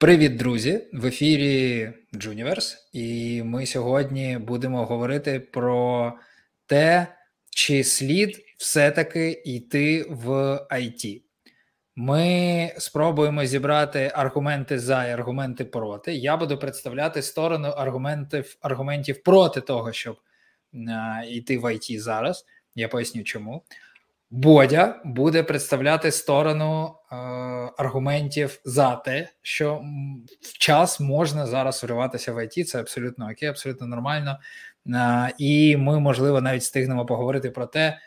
Привіт, друзі! В ефірі Juniverse, і ми сьогодні будемо говорити про те, чи слід все-таки йти в IT. Ми спробуємо зібрати аргументи за і аргументи проти. Я буду представляти сторону аргументів аргументів проти того, щоб а, йти в IT зараз. Я поясню, чому. Бодя буде представляти сторону е, аргументів за те, що в час можна зараз вриватися в ІТ, це абсолютно окей, абсолютно нормально. Е, і ми, можливо, навіть встигнемо поговорити про те,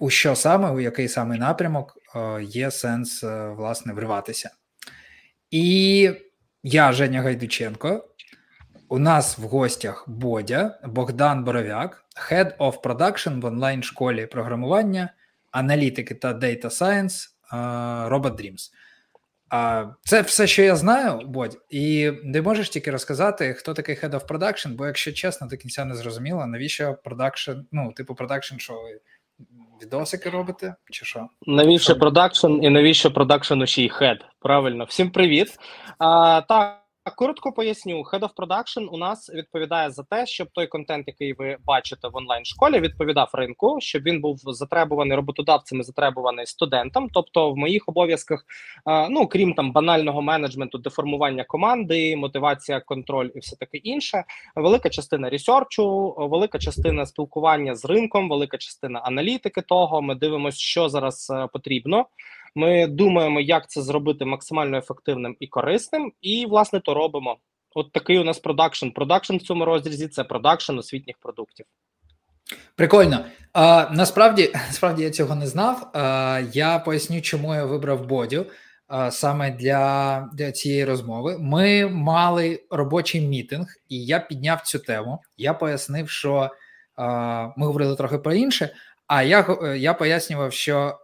у що саме, у який саме напрямок е, є сенс е, власне вриватися. І я, Женя Гайдученко, у нас в гостях Бодя, Богдан Боровяк, Head of Production в онлайн-школі програмування, аналітики та Data Science Robot Dreams. Це все, що я знаю, Бодь, і не можеш тільки розказати, хто такий Head of Production, бо, якщо чесно, до кінця не зрозуміло, навіщо продакшн, ну, типу, продакшн, що ви відосики робите, чи що? Навіщо продакшн і навіщо продакшн ще й head? Правильно, всім привіт. А, Так. Коротко поясню, Head of Production у нас відповідає за те, щоб той контент, який ви бачите в онлайн школі, відповідав ринку, щоб він був затребуваний роботодавцями, затребуваний студентам. Тобто, в моїх обов'язках, ну крім там банального менеджменту, де формування команди, мотивація, контроль і все таке інше. Велика частина ресерчу, велика частина спілкування з ринком, велика частина аналітики. Тобто ми дивимося, що зараз е, потрібно. Ми думаємо, як це зробити максимально ефективним і корисним, і власне то робимо. От такий у нас продакшн. Продакшн в цьому розрізі це продакшн освітніх продуктів. Прикольно. А, Насправді, насправді я цього не знав. А, Я поясню, чому я вибрав Бодю а, саме для, для цієї розмови. Ми мали робочий мітинг, і я підняв цю тему. Я пояснив, що а, ми говорили трохи про інше. А я я пояснював, що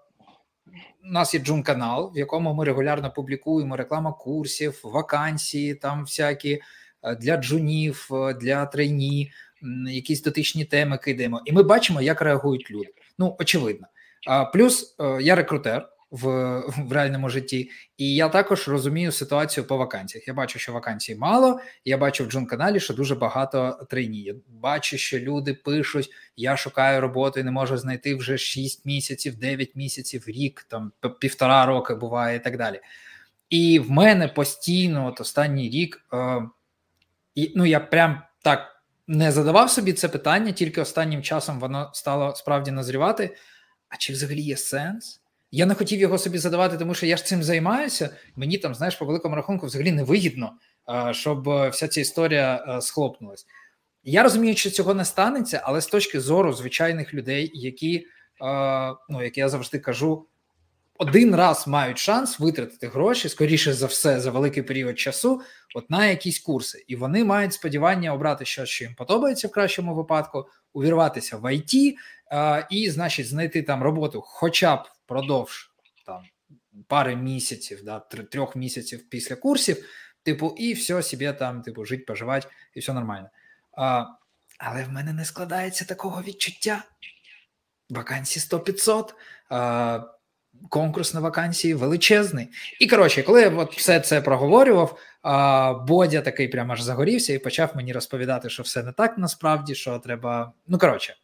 у нас є джун канал, в якому ми регулярно публікуємо реклама курсів, вакансії, там всякі е, для джунів, е, для трейні, якісь дотичні теми кидаємо, і ми бачимо, як реагують люди. Ну очевидно. Плюс е, я рекрутер в в реальному житті, і я також розумію ситуацію по вакансіях. Я бачу, що вакансій мало. Я бачу в джун каналі, що дуже багато трейні. Я Бачу, що люди пишуть: я шукаю роботу і не можу знайти вже 6 місяців, 9 місяців, рік, там півтора роки буває, і так далі. І в мене постійно, от останній рік, е, і, ну я прям так не задавав собі це питання, тільки останнім часом воно стало справді назрівати. А чи взагалі є сенс? Я не хотів його собі задавати, тому що я ж цим займаюся. Мені там, знаєш, по великому рахунку взагалі не вигідно, щоб е, вся ця історія е, схлопнулась. Я розумію, що цього не станеться, але з точки зору звичайних людей, які, е, ну як я завжди кажу, один раз мають шанс витратити гроші, скоріше за все, за великий період часу, от на якісь курси, і вони мають сподівання обрати щось, що їм подобається в кращому випадку, увірватися в ІТ, і, значить, знайти там роботу, хоча б впродовж там пари місяців, да, трьох місяців після курсів, типу, і все собі там, типу, жить, поживати, і все нормально. А, Але в мене не складається такого відчуття. Вакансій 100-500, а, конкурс на вакансії величезний. І коротше, коли я от все це проговорював, а, Бодя такий прямо аж загорівся і почав мені розповідати, що все не так насправді, що треба. Ну коротше,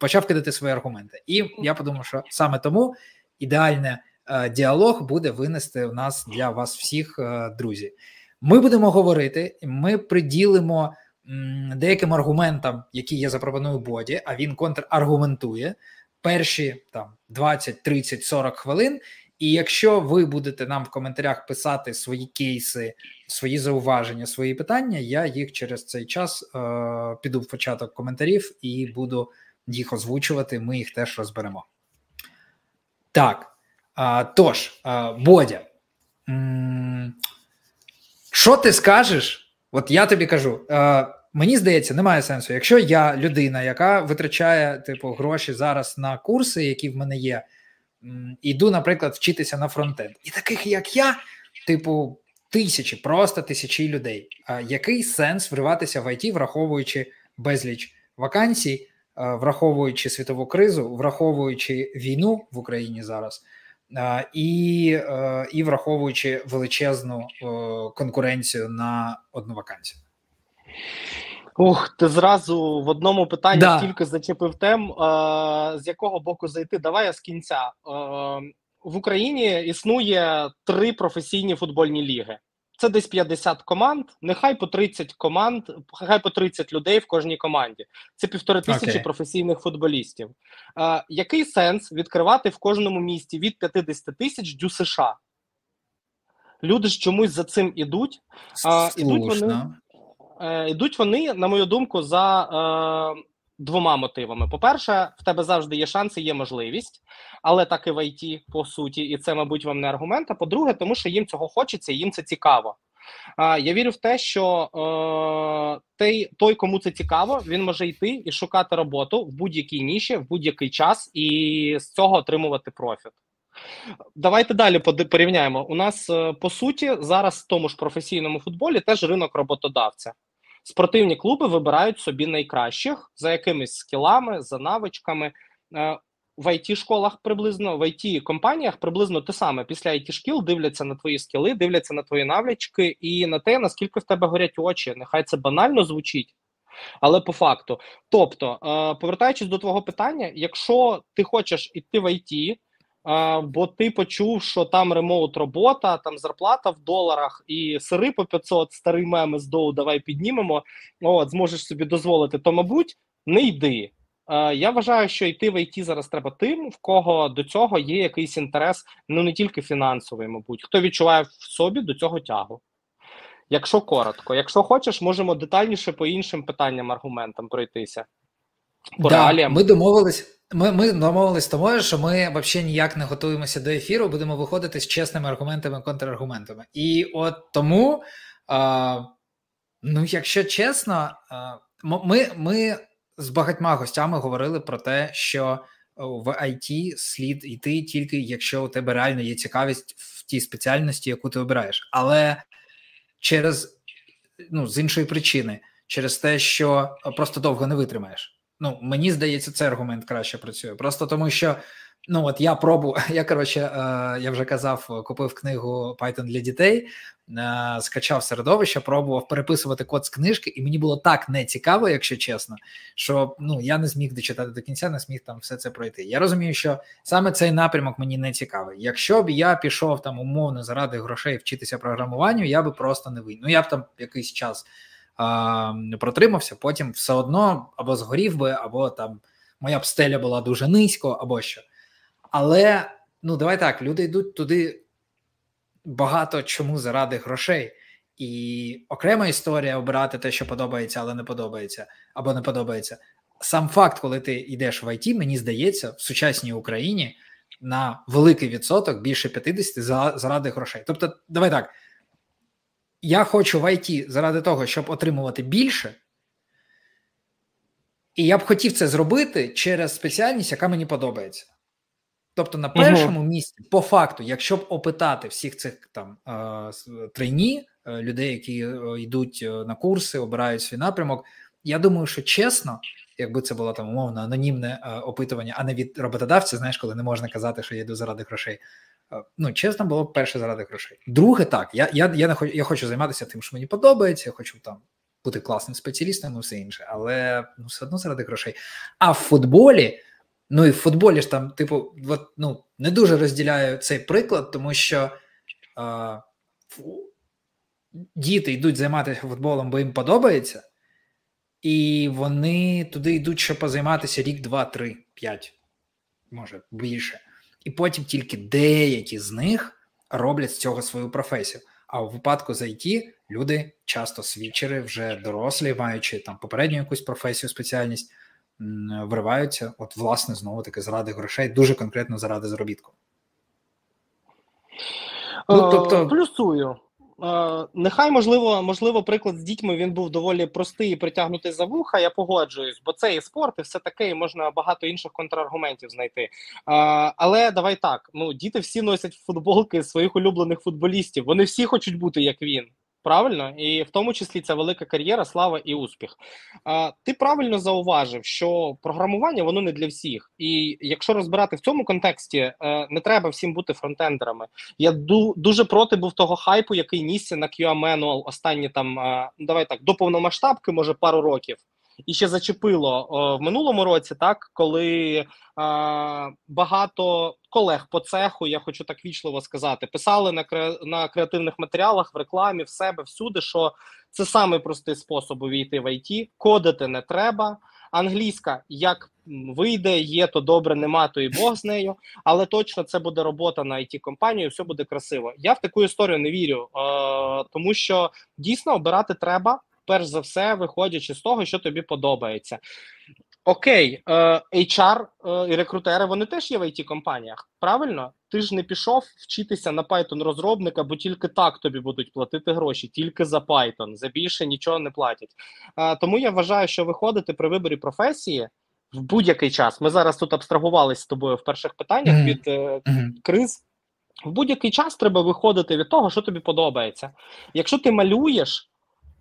почав кидати свої аргументи. І я подумав, що саме тому ідеальний діалог буде винести в нас для вас всіх, друзі. Ми будемо говорити, ми приділимо деяким аргументам, які я запропоную Боді, а він контраргументує перші там 20, 30, 40 хвилин. І якщо ви будете нам в коментарях писати свої кейси, свої зауваження, свої питання, я їх через цей час е, піду в початок коментарів і буду їх озвучувати. Ми їх теж розберемо. Так. Е, тож, е, Бодя, що ти скажеш? От я тобі кажу. Е, Мені здається, немає сенсу. Якщо я людина, яка витрачає типу гроші зараз на курси, які в мене є, іду, наприклад, вчитися на фронтенд, і таких як я, типу, тисячі, просто тисячі людей. А який сенс вриватися в ІТ, враховуючи безліч вакансій, враховуючи світову кризу, враховуючи війну в Україні зараз? і і враховуючи величезну конкуренцію на одну вакансію. Ух, ти зразу в одному питанні да. тільки зачепив тем, е, з якого боку зайти. Давай я з кінця. Е, в Україні існує три професійні футбольні ліги. Це десь 50 команд, нехай по 30 команд, нехай по 30 людей в кожній команді. Це півтори тисячі okay. професійних футболістів. Е, Який сенс відкривати в кожному місті від 50 тисяч дю США? Люди ж чомусь за цим ідуть. Е, ідуть вони е, ідуть вони, на мою думку, за е, двома мотивами: по-перше, в тебе завжди є шанси, є можливість, але так і в ІТ, по суті, і це, мабуть, вам не аргумент. А по-друге, тому що їм цього хочеться, їм це цікаво. Я вірю в те, що е, той, той, кому це цікаво, він може йти і шукати роботу в будь-якій ніші, в будь-який час, і з цього отримувати профіт. Давайте далі порівняємо. У нас е, по суті зараз в тому ж професійному футболі теж ринок роботодавця. Спортивні клуби вибирають собі найкращих за якимись скілами, за навичками. Е, в it школах приблизно в it компаніях приблизно те саме. Після it шкіл дивляться на твої скіли, дивляться на твої навички і на те, наскільки в тебе горять очі. Нехай це банально звучить, але по факту. Тобто, е, повертаючись до твого питання, якщо ти хочеш іти в IT, Бо ти почув, що там ремоут робота, там зарплата в доларах і сири по 500, старий мем з доу давай піднімемо. От зможеш собі дозволити, то мабуть не йди. Я вважаю, що йти в ІТ зараз треба тим, в кого до цього є якийсь інтерес, ну не тільки фінансовий, мабуть, хто відчуває в собі до цього тягу. Якщо коротко, якщо хочеш, можемо детальніше по іншим питанням, аргументам пройтися. По да, Ми домовились. Ми ми домовились тому, що ми взагалі ніяк не готуємося до ефіру, будемо виходити з чесними аргументами і контраргументами. І от тому, а, ну, якщо чесно, а, ми ми з багатьма гостями говорили про те, що в IT слід йти тільки якщо у тебе реально є цікавість в тій спеціальності, яку ти обираєш. Але через ну, з іншої причини, через те, що просто довго не витримаєш. Ну, мені здається, цей аргумент краще працює. Просто тому що ну от я пробую, я коротше, е, я вже казав, купив книгу Python для дітей, е, скачав середовище, пробував переписувати код з книжки, і мені було так нецікаво, якщо чесно, що ну я не зміг дочитати до кінця, не зміг там все це пройти. Я розумію, що саме цей напрямок мені не цікавий. Якщо б я пішов там умовно заради грошей вчитися програмуванню, я би просто не вийняв. Ну я б там якийсь час протримався, потім все одно або згорів би, або там моя б стеля була дуже низько, або що. Але ну давай так, люди йдуть туди багато чому заради грошей. І окрема історія обирати те, що подобається, але не подобається, або не подобається. Сам факт, коли ти йдеш в ІТ, мені здається, в сучасній Україні на великий відсоток більше 50 заради грошей. Тобто, давай так, я хочу в IT заради того, щоб отримувати більше, і я б хотів це зробити через спеціальність, яка мені подобається. Тобто, на першому угу. місці, по факту, якщо б опитати всіх цих там трейні, людей, які йдуть на курси, обирають свій напрямок, я думаю, що чесно, якби це було там умовно анонімне опитування, а не від роботодавця, знаєш, коли не можна казати, що я йду заради грошей. Е, ну, чесно, було перше заради грошей. Друге, так, я я, я, не хочу, я хочу займатися тим, що мені подобається, я хочу там бути класним спеціалістом і все інше, але ну, все одно заради грошей. А в футболі, ну і в футболі ж там, типу, от, ну, не дуже розділяю цей приклад, тому що а, діти йдуть займатися футболом, бо їм подобається, і вони туди йдуть, щоб позайматися рік, два, три, п'ять, може більше і потім тільки деякі з них роблять з цього свою професію. А у випадку з IT люди часто свідчери, вже дорослі, маючи там попередню якусь професію, спеціальність, вириваються, от, власне, знову таки заради грошей, дуже конкретно заради заробітку. Ну, тобто... Плюсую. Нехай можливо, можливо, приклад з дітьми він був доволі простий і притягнутий за вуха. Я погоджуюсь, бо це і спорт, і все таке, і можна багато інших контраргументів знайти. Але давай так: ну діти всі носять футболки своїх улюблених футболістів. Вони всі хочуть бути як він. Правильно, і в тому числі це велика кар'єра, слава і успіх. А, Ти правильно зауважив, що програмування воно не для всіх, і якщо розбирати в цьому контексті, е, не треба всім бути фронтендерами. Я ду, дуже проти був того хайпу, який нісся на QA Manual останні там е, давай так до повномасштабки, може пару років і ще зачепило в минулому році, так коли е, багато колег по цеху, я хочу так вічливо сказати, писали на на креативних матеріалах в рекламі в себе всюди, що це самий простий спосіб увійти в ІТ, кодити не треба. Англійська як вийде, є то добре, нема, то і Бог з нею, але точно це буде робота на it компанію, все буде красиво. Я в таку історію не вірю, е, тому що дійсно обирати треба перш за все, виходячи з того, що тобі подобається. Окей, е, HR е, і рекрутери вони теж є в it компаніях. Правильно, ти ж не пішов вчитися на Python розробника, бо тільки так тобі будуть платити гроші, тільки за Python, за більше нічого не платять. Е, тому я вважаю, що виходити при виборі професії в будь-який час. Ми зараз тут абстрагувалися з тобою в перших питаннях mm -hmm. від е, криз. В будь-який час треба виходити від того, що тобі подобається. Якщо ти малюєш.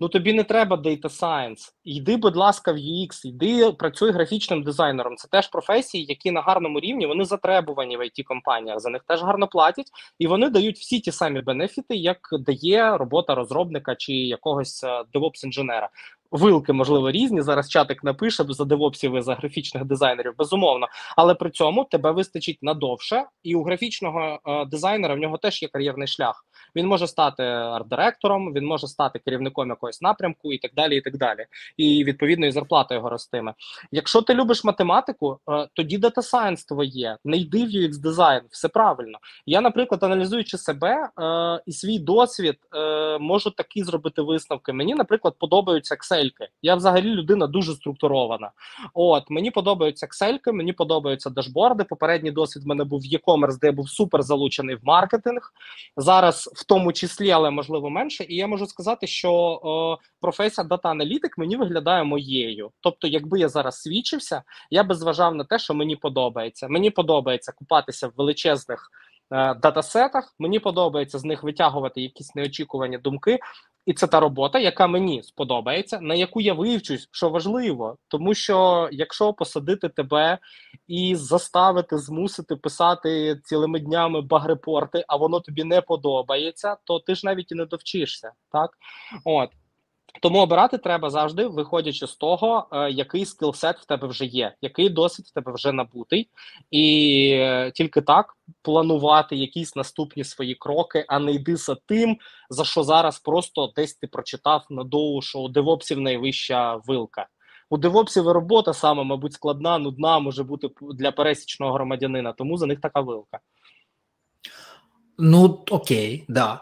Ну тобі не треба Data Science. Йди, будь ласка, в UX, йди працюй графічним дизайнером. Це теж професії, які на гарному рівні вони затребувані в it компаніях За них теж гарно платять, і вони дають всі ті самі бенефіти, як дає робота розробника чи якогось девопс інженера Вилки, можливо, різні. Зараз чатик напише за девопсів і за графічних дизайнерів, безумовно. Але при цьому тебе вистачить надовше, і у графічного е, дизайнера в нього теж є кар'єрний шлях. Він може стати арт-директором, він може стати керівником якогось напрямку і так далі. І так далі. І відповідно і зарплата його ростиме. Якщо ти любиш математику, е, тоді Data Science твоє, не йди в UX дизайн, все правильно. Я, наприклад, аналізуючи себе е, і свій досвід, е, можу такі зробити висновки. Мені, наприклад, подобаються Excel. Я взагалі людина дуже структурована. От мені подобаються Excel, мені подобаються дашборди. Попередній досвід в мене був в e-commerce, де я був супер залучений в маркетинг. Зараз в тому числі, але можливо менше. І я можу сказати, що е, професія дата-аналітик мені виглядає моєю. Тобто, якби я зараз свідчився, я би зважав на те, що мені подобається. Мені подобається купатися в величезних. Е, датасетах мені подобається з них витягувати якісь неочікувані думки, і це та робота, яка мені сподобається, на яку я вивчусь, що важливо, тому що якщо посадити тебе і заставити змусити писати цілими днями багрепорти, а воно тобі не подобається, то ти ж навіть і не довчишся, так от. Тому обирати треба завжди, виходячи з того, е, який скілсет в тебе вже є, який досвід в тебе вже набутий, і е, тільки так планувати якісь наступні свої кроки, а не йди за тим, за що зараз просто десь ти прочитав на DOU, що у девопсів найвища вилка. У девопсів робота саме, мабуть, складна, нудна може бути для пересічного громадянина, тому за них така вилка. Ну окей, да.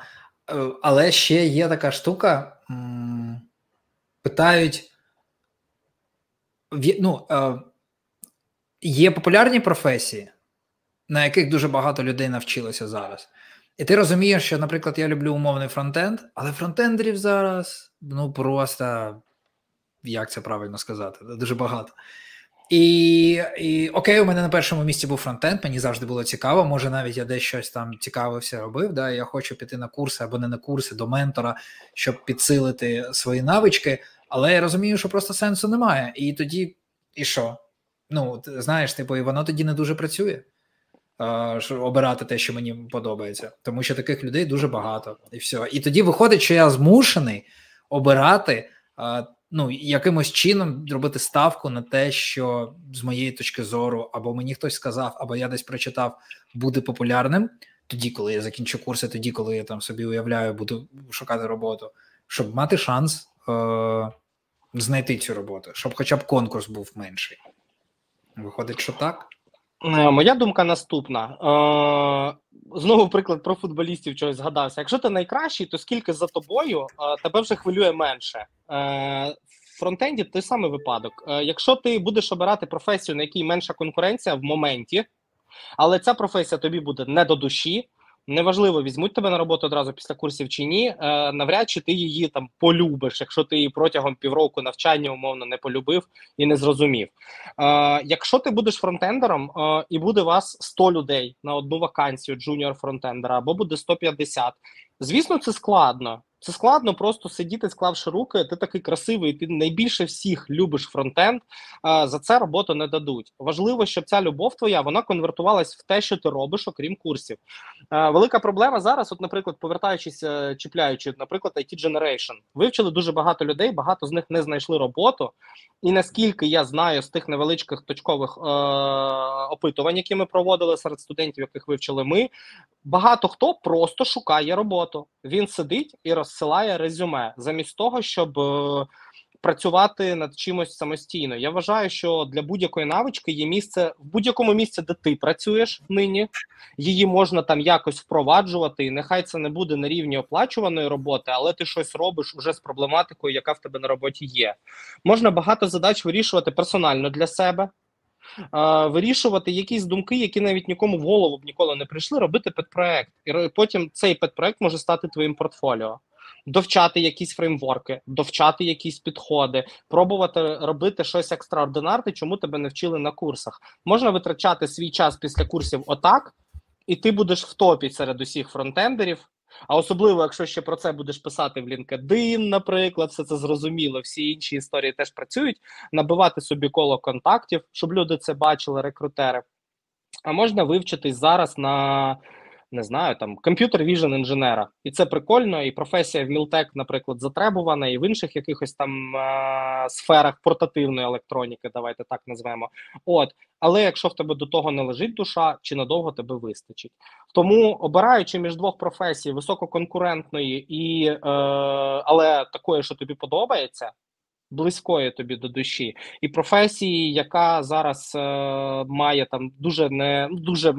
Е, але ще є така штука питають. ну, е, Є популярні професії, на яких дуже багато людей навчилося зараз. І ти розумієш, що, наприклад, я люблю умовний фронтенд, але фронтендерів зараз ну просто як це правильно сказати, дуже багато. І і окей, у мене на першому місці був фронтенд, мені завжди було цікаво. Може, навіть я десь щось там цікавився, робив. Да, Я хочу піти на курси або не на курси до ментора, щоб підсилити свої навички. Але я розумію, що просто сенсу немає. І тоді, і що? Ну, знаєш, типу, і воно тоді не дуже працює. Обирати те, що мені подобається, тому що таких людей дуже багато, і все. І тоді виходить, що я змушений обирати ну якимось чином робити ставку на те, що з моєї точки зору, або мені хтось сказав, або я десь прочитав, буде популярним. Тоді, коли я закінчу курси, тоді, коли я там собі уявляю, буду шукати роботу, щоб мати шанс е- знайти цю роботу, щоб хоча б конкурс був менший. Виходить, що так. Е, моя думка наступна. Е, Знову приклад про футболістів чогось згадався. Якщо ти найкращий, то скільки за тобою е, тебе вже хвилює менше. В фронтенді той самий випадок. Якщо ти будеш обирати професію, на якій менша конкуренція в моменті, але ця професія тобі буде не до душі, Неважливо, візьмуть тебе на роботу одразу після курсів чи ні. Е, навряд чи ти її там полюбиш, якщо ти її протягом півроку навчання умовно не полюбив і не зрозумів. Е, Якщо ти будеш фронтендером е, і буде вас 100 людей на одну вакансію джуніор фронтендера або буде 150, звісно, це складно. Це складно просто сидіти, склавши руки. Ти такий красивий, ти найбільше всіх любиш фронтенд. За це роботу не дадуть. Важливо, щоб ця любов твоя вона конвертувалась в те, що ти робиш, окрім курсів. Велика проблема зараз, от, наприклад, повертаючись, е, чіпляючи, наприклад, IT Generation. Вивчили дуже багато людей, багато з них не знайшли роботу. І наскільки я знаю з тих невеличких точкових е- опитувань, які ми проводили серед студентів, яких вивчили ми, багато хто просто шукає роботу. Він сидить і розсилає резюме замість того, щоб е, працювати над чимось самостійно. Я вважаю, що для будь-якої навички є місце в будь-якому місці, де ти працюєш нині. Її можна там якось впроваджувати, і нехай це не буде на рівні оплачуваної роботи, але ти щось робиш уже з проблематикою, яка в тебе на роботі є. Можна багато задач вирішувати персонально для себе вирішувати якісь думки, які навіть нікому в голову б ніколи не прийшли, робити педпроект. І потім цей педпроект може стати твоїм портфоліо. Довчати якісь фреймворки, довчати якісь підходи, пробувати робити щось екстраординарне, чому тебе не вчили на курсах. Можна витрачати свій час після курсів отак, і ти будеш в топі серед усіх фронтендерів, а особливо, якщо ще про це будеш писати в LinkedIn, наприклад, все це зрозуміло, всі інші історії теж працюють, набивати собі коло контактів, щоб люди це бачили, рекрутери. А можна вивчитись зараз на не знаю, там комп'ютер віжен інженера, і це прикольно. І професія в Мілтек, наприклад, затребувана, і в інших якихось там е сферах портативної електроніки, давайте так назвемо. От, але якщо в тебе до того не лежить душа, чи надовго тебе вистачить. Тому обираючи між двох професій висококонкурентної і е, але такої, що тобі подобається. Близької тобі до душі, і професії, яка зараз е, має там дуже не дуже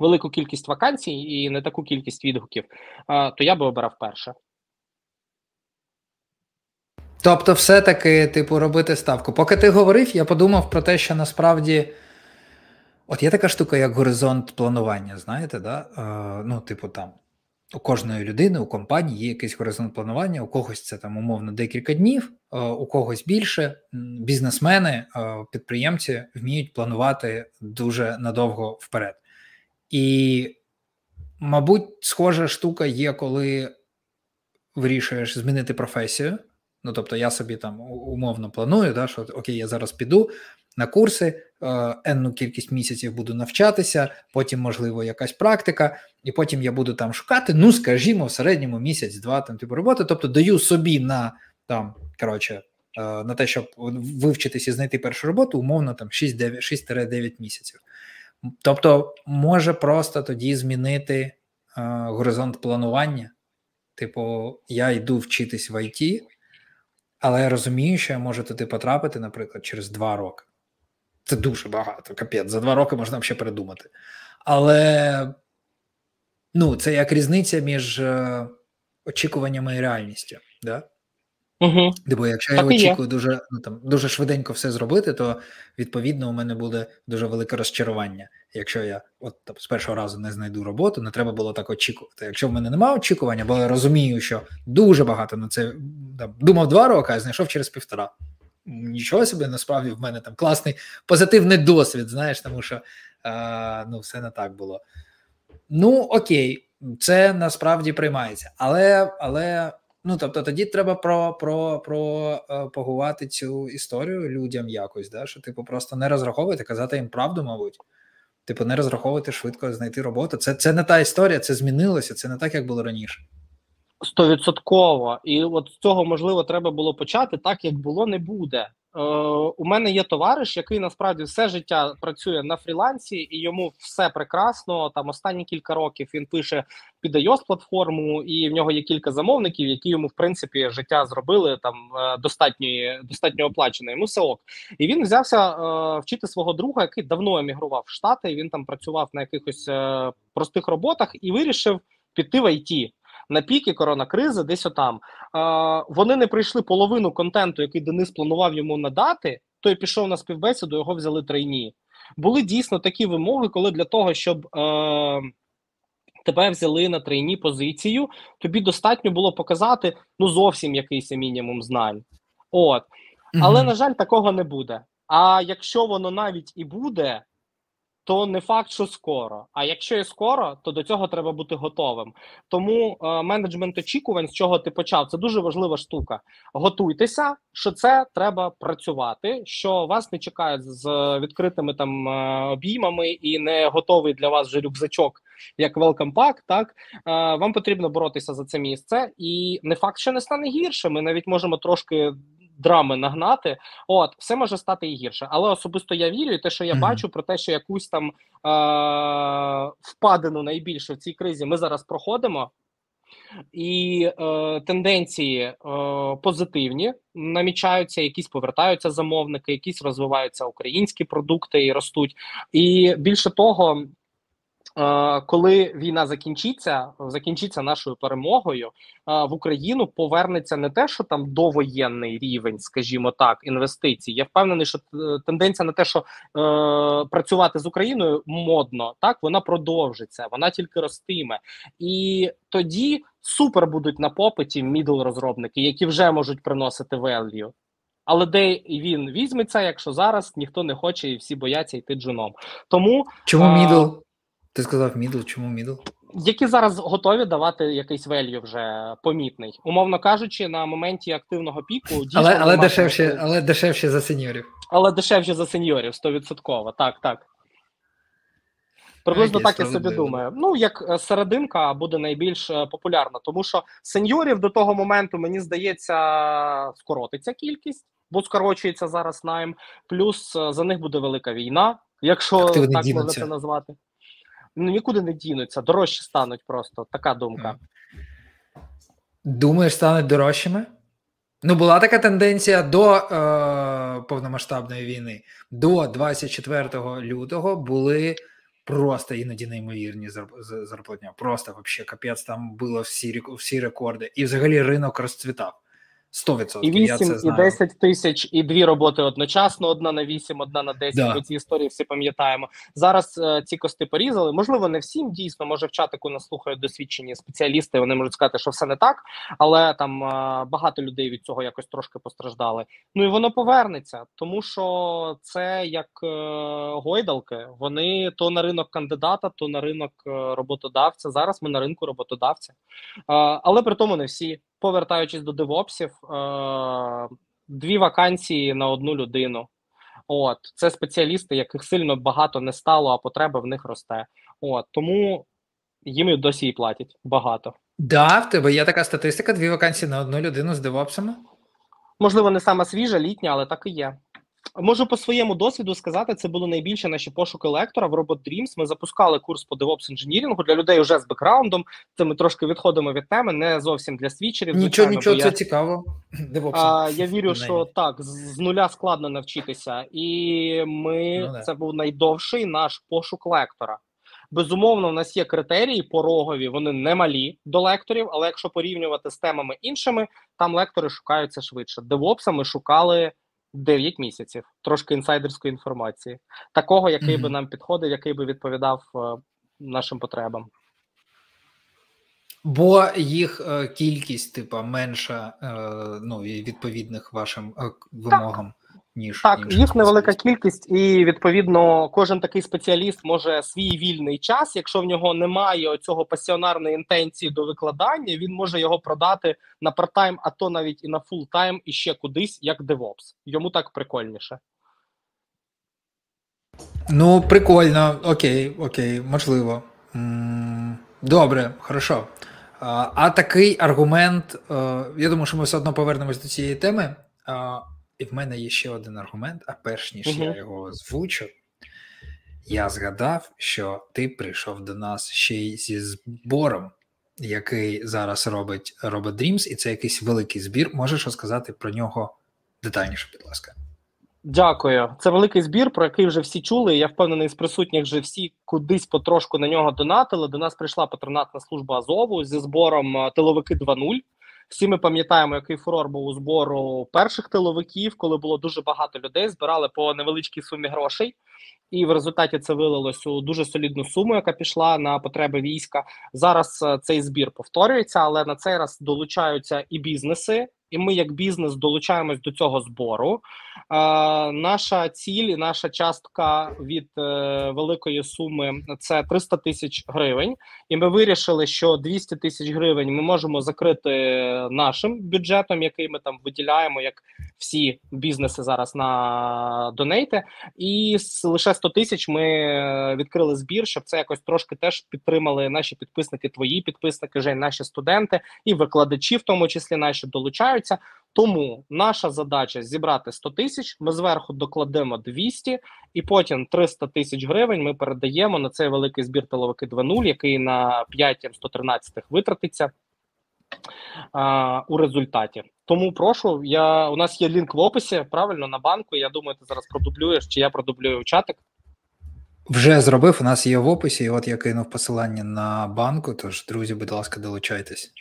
велику кількість вакансій і не таку кількість відгуків, то я би обирав перше. Тобто, все-таки, типу, робити ставку. Поки ти говорив, я подумав про те, що насправді. От є така штука, як горизонт планування, знаєте, да? Е, ну, типу, там у кожної людини, у компанії є якийсь горизонт планування, у когось це там умовно декілька днів, е, у когось більше. Бізнесмени, е, підприємці вміють планувати дуже надовго вперед. І, мабуть, схожа штука є, коли вирішуєш змінити професію. Ну, тобто, я собі там умовно планую, да, що окей, я зараз піду на курси, е, енну кількість місяців буду навчатися, потім, можливо, якась практика, і потім я буду там шукати, ну, скажімо, в середньому місяць-два там типу роботи. Тобто даю собі на там, коротше, е, на те, щоб вивчитися і знайти першу роботу, умовно там 6-9 місяців. Тобто, може просто тоді змінити е, горизонт планування. Типу, я йду вчитись в ІТ, але я розумію, що я можу туди потрапити, наприклад, через два роки. Це дуже багато, капець. За два роки можна ще передумати. Але ну, це як різниця між е, очікуваннями і реальністю. Да? Угу. Бо якщо так я очікую дуже ну там дуже швиденько все зробити, то відповідно у мене буде дуже велике розчарування. Якщо я от там, з першого разу не знайду роботу, не треба було так очікувати. Якщо в мене немає очікування, бо я розумію, що дуже багато на це там, думав два роки, а знайшов через півтора. Нічого собі насправді в мене там класний позитивний досвід. Знаєш, тому що е, ну все не так було. Ну окей, це насправді приймається, але але. Ну, тобто, тоді треба про про, про е, погувати цю історію людям якось, да? що типу просто не розраховувати, казати їм правду, мабуть. Типу, не розраховувати швидко знайти роботу. Це це не та історія, це змінилося, це не так, як було раніше. Стовідсотково. І от з цього можливо треба було почати так, як було, не буде. Е, у мене є товариш, який насправді все життя працює на фрілансі, і йому все прекрасно. Там останні кілька років він пише під ios платформу, і в нього є кілька замовників, які йому в принципі життя зробили там е, достатньо достатньо оплачено. Йому все ок. І він взявся е, вчити свого друга, який давно емігрував в Штати. Він там працював на якихось е, простих роботах і вирішив піти в ІТ на піки коронакризи, десь отам. А, Вони не прийшли половину контенту, який Денис планував йому надати. Той пішов на співбесіду, його взяли трейні. Були дійсно такі вимоги, коли для того, щоб е, тебе взяли на трейні позицію, тобі достатньо було показати ну зовсім якийсь мінімум знань. От. Але, на жаль, такого не буде. А якщо воно навіть і буде, то не факт, що скоро. А якщо і скоро, то до цього треба бути готовим. Тому е, менеджмент очікувань, з чого ти почав, це дуже важлива штука. Готуйтеся, що це треба працювати, що вас не чекають з відкритими там е, обіймами і не готовий для вас вже рюкзачок, як welcome pack, Так е, вам потрібно боротися за це місце, і не факт, що не стане гірше. Ми навіть можемо трошки драми нагнати. От все може стати і гірше, але особисто я вірю, і те, що я mm-hmm. бачу, про те, що якусь там е- впадину найбільше в цій кризі ми зараз проходимо. І е, тенденції е, позитивні намічаються, якісь повертаються замовники, якісь розвиваються українські продукти і ростуть. І більше того, коли війна закінчиться, закінчиться нашою перемогою е, в Україну повернеться не те, що там довоєнний рівень, скажімо так, інвестицій. Я впевнений, що е, тенденція на те, що е, працювати з Україною модно, так вона продовжиться, вона тільки ростиме, і тоді супер будуть на попиті middle розробники, які вже можуть приносити value. Але де він візьметься, якщо зараз ніхто не хоче і всі бояться йти джуном. Тому чому middle? Ти сказав middle, чому middle? Які зараз готові давати якийсь value вже помітний, умовно кажучи, на моменті активного піку дійсно але але дешевше, але дешевше за сеньорів. Але дешевше за сеньорів, стовідсотково. Так, так. Приблизно так я собі думаю. Ну, як е, серединка буде найбільш е, популярна, тому що сеньорів до того моменту, мені здається, скоротиться кількість, бо скорочується зараз найм. Плюс е, за них буде велика війна, якщо так можна це назвати ну нікуди не дінуться, дорожчі стануть просто. Така думка. Думаєш, стануть дорожчими? Ну, була така тенденція до е, повномасштабної війни. До 24 лютого були просто іноді неймовірні зарплатня. Просто вообще капець, там було всі всі рекорди. І взагалі ринок розцвітав. 100%. І 8, і 10 тисяч, і дві роботи одночасно: одна на 8, одна на 10. Да. Ми ці історії всі пам'ятаємо. Зараз е, ці кости порізали. Можливо, не всім дійсно. Може, в чатику нас слухають досвідчені спеціалісти. Вони можуть сказати, що все не так, але там е, багато людей від цього якось трошки постраждали. Ну і воно повернеться, тому що це як е, гойдалки. Вони то на ринок кандидата, то на ринок е, роботодавця. Зараз ми на ринку роботодавця, е, але при тому не всі повертаючись до девопсів, е, дві вакансії на одну людину. От це спеціалісти, яких сильно багато не стало, а потреба в них росте. От тому їм і досі і платять багато. Да, в тебе є така статистика: дві вакансії на одну людину з девопсами? Можливо, не сама свіжа, літня, але так і є. Можу по своєму досвіду сказати, це були найбільше наші пошуки лектора в Robot Dreams. Ми запускали курс по DevOps engineering у для людей вже з бекграундом. Це ми трошки відходимо від теми, не зовсім для свічерів. Нічого, нічого, це я... цікаво. А, Я вірю, що так з нуля складно навчитися, і ми ну, це був найдовший наш пошук лектора. Безумовно, у нас є критерії порогові, вони не малі до лекторів, але якщо порівнювати з темами іншими, там лектори шукаються швидше. Девопса ми шукали. 9 місяців, трошки інсайдерської інформації, такого, який mm-hmm. би нам підходив, який би відповідав е, нашим потребам. Бо їх е, кількість, типа, менша е, ну, відповідних вашим вимогам ніж так. Їх невелика кількість, і відповідно кожен такий спеціаліст може свій вільний час. Якщо в нього немає цього пасіонарної інтенції до викладання, він може його продати на part-time, а то навіть і на full-time, і ще кудись, як DevOps. Йому так прикольніше. Ну, прикольно, окей, окей, можливо. Добре, хорошо. А, а такий аргумент, е, я думаю, що ми все одно повернемось до цієї теми. І в мене є ще один аргумент, а перш ніж угу. я його озвучу, я згадав, що ти прийшов до нас ще й зі збором, який зараз робить Robot Dreams, і це якийсь великий збір. Можеш розказати про нього детальніше, будь ласка. Дякую. Це великий збір, про який вже всі чули. Я впевнений, з присутніх вже всі кудись потрошку на нього донатили. До нас прийшла патронатна служба Азову зі збором тиловики 2.0. Всі ми пам'ятаємо, який фурор був у збору перших тиловиків, коли було дуже багато людей, збирали по невеличкій сумі грошей, і в результаті це вилилось у дуже солідну суму, яка пішла на потреби війська. Зараз е, цей збір повторюється, але на цей раз долучаються і бізнеси, і ми, як бізнес, долучаємось до цього збору. Е, Наша ціль, і наша частка від е, великої суми це 300 тисяч гривень. І ми вирішили, що 200 тисяч гривень ми можемо закрити нашим бюджетом, який ми там виділяємо, як всі бізнеси зараз на донейти. І лише 100 тисяч ми відкрили збір, щоб це якось трошки теж підтримали наші підписники, твої підписники, Жень, наші студенти і викладачі, в тому числі наші долучаються. Тому наша задача зібрати 100 тисяч. Ми зверху докладемо 200, і потім 300 тисяч гривень ми передаємо на цей великий збір тиловики 2.0, який на 5 113 витратиться а, у результаті. Тому прошу. Я у нас є лінк в описі. Правильно на банку. Я думаю, ти зараз продублюєш, чи я продублюю чатик. Вже зробив. У нас є в описі. і От я кинув посилання на банку. Тож, друзі, будь ласка, долучайтесь.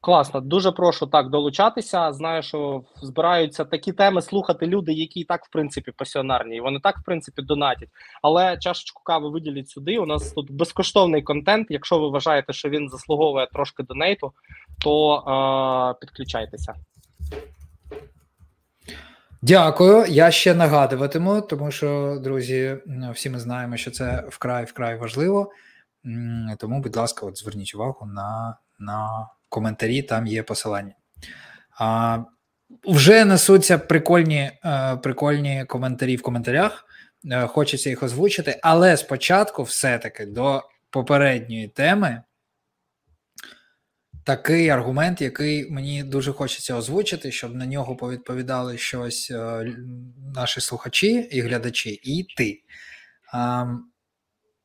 Класно, дуже прошу так долучатися. Знаю, що збираються такі теми слухати люди, які і так в принципі пасіонарні, і вони так в принципі донатять. Але чашечку кави виділіть сюди. У нас тут безкоштовний контент. Якщо ви вважаєте, що він заслуговує трошки донейту, то е- підключайтеся. Дякую. Я ще нагадуватиму, тому що друзі, всі ми знаємо, що це вкрай вкрай важливо. Тому, будь ласка, от зверніть увагу на, на коментарі, там є посилання. А, Вже несуться прикольні е, прикольні коментарі в коментарях. Е, хочеться їх озвучити, але спочатку, все-таки до попередньої теми. Такий аргумент, який мені дуже хочеться озвучити, щоб на нього повідповідали щось е, наші слухачі і глядачі, і ти.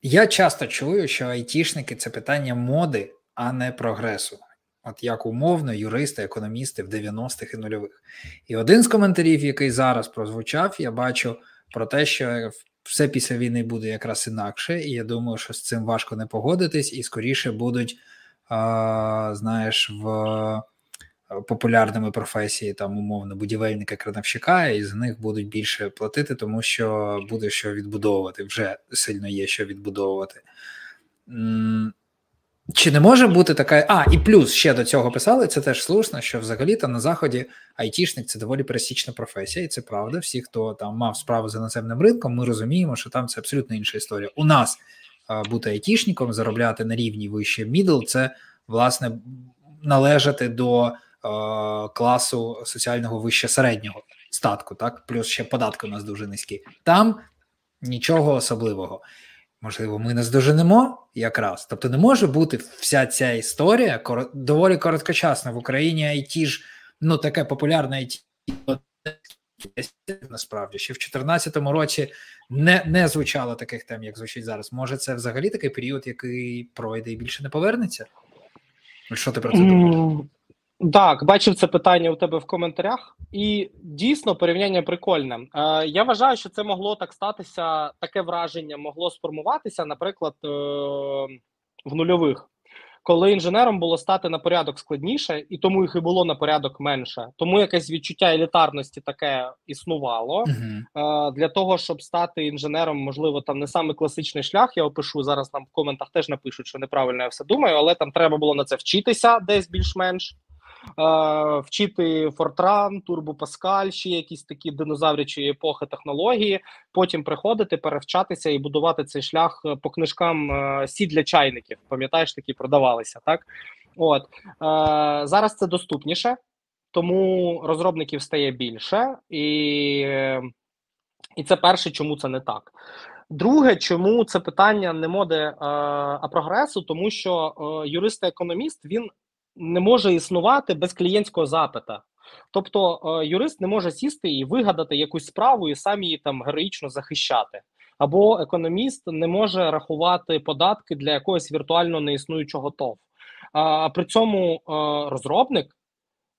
Я часто чую, що айтішники це питання моди, а не прогресу от як умовно, юристи, економісти в 90-х і нульових. І один з коментарів, який зараз прозвучав, я бачу про те, що все після війни буде якраз інакше, і я думаю, що з цим важко не погодитись, і скоріше будуть, а, знаєш, в е, популярними професії, там умовно будівельника крановщика, і з них будуть більше платити, тому що буде що відбудовувати. Вже сильно є що відбудовувати. Чи не може бути така. А, і плюс ще до цього писали, це теж слушно, що взагалі-то на Заході айтішник це доволі пересічна професія, і це правда. Всі, хто там мав справу з іноземним ринком, ми розуміємо, що там це абсолютно інша історія. У нас а, бути айтішником, заробляти на рівні вище middle, це власне належати до а, класу соціального вище середнього статку, так, плюс ще податки у нас дуже низькі. Там нічого особливого можливо, ми не здоженемо якраз. Тобто не може бути вся ця історія кор... доволі короткочасна в Україні IT ж ну таке популярне IT насправді ще в 2014 році не не звучало таких тем, як звучить зараз. Може, це взагалі такий період, який пройде і більше не повернеться? Що ти про це думаєш? Так, бачив це питання у тебе в коментарях, і дійсно порівняння прикольне. Е, Я вважаю, що це могло так статися. Таке враження могло сформуватися, наприклад, е, в нульових, коли інженером було стати на порядок складніше, і тому їх і було на порядок менше. Тому якесь відчуття елітарності таке існувало. Е, Для того щоб стати інженером, можливо, там не саме класичний шлях. Я опишу зараз. Нам в коментах теж напишуть, що неправильно я все думаю, але там треба було на це вчитися десь більш-менш. Е, вчити Фортран, Турбо Паскаль, ще якісь такі динозаврячі епохи технології. Потім приходити, перевчатися і будувати цей шлях е, по книжкам е, сі для чайників. Пам'ятаєш, такі продавалися так. От зараз це доступніше, тому розробників стає більше, і і це перше, чому це не так. Друге, чому це питання не моди, а прогресу, тому що юрист-економіст він не може існувати без клієнтського запита. Тобто е, юрист не може сісти і вигадати якусь справу і сам її там героїчно захищати. Або економіст не може рахувати податки для якогось віртуально неіснуючого ТОВ. А при цьому е, розробник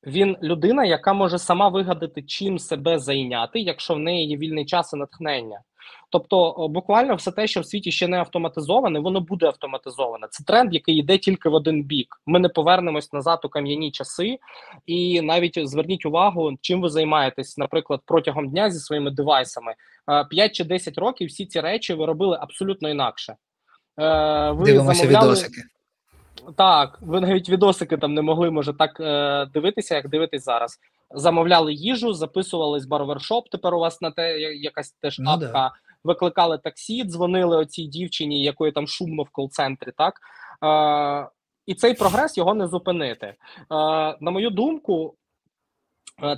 він людина, яка може сама вигадати, чим себе зайняти, якщо в неї є вільний час і натхнення. Тобто, буквально все те, що в світі ще не автоматизоване, воно буде автоматизоване. Це тренд, який йде тільки в один бік. Ми не повернемось назад у кам'яні часи, і навіть зверніть увагу, чим ви займаєтесь, наприклад, протягом дня зі своїми девайсами. 5 чи 10 років всі ці речі ви робили абсолютно інакше. Е, ви Дивимося замовляли... відосики. Так, ви навіть відосики там не могли, може, так е, дивитися, як дивитись зараз. Замовляли їжу, записувались барвершоп. Тепер у вас на те якась теж ну, апка. Да. Викликали таксі, дзвонили оцій дівчині, якої там шумно в кол-центрі. Так е, і цей прогрес його не зупинити. Е, На мою думку,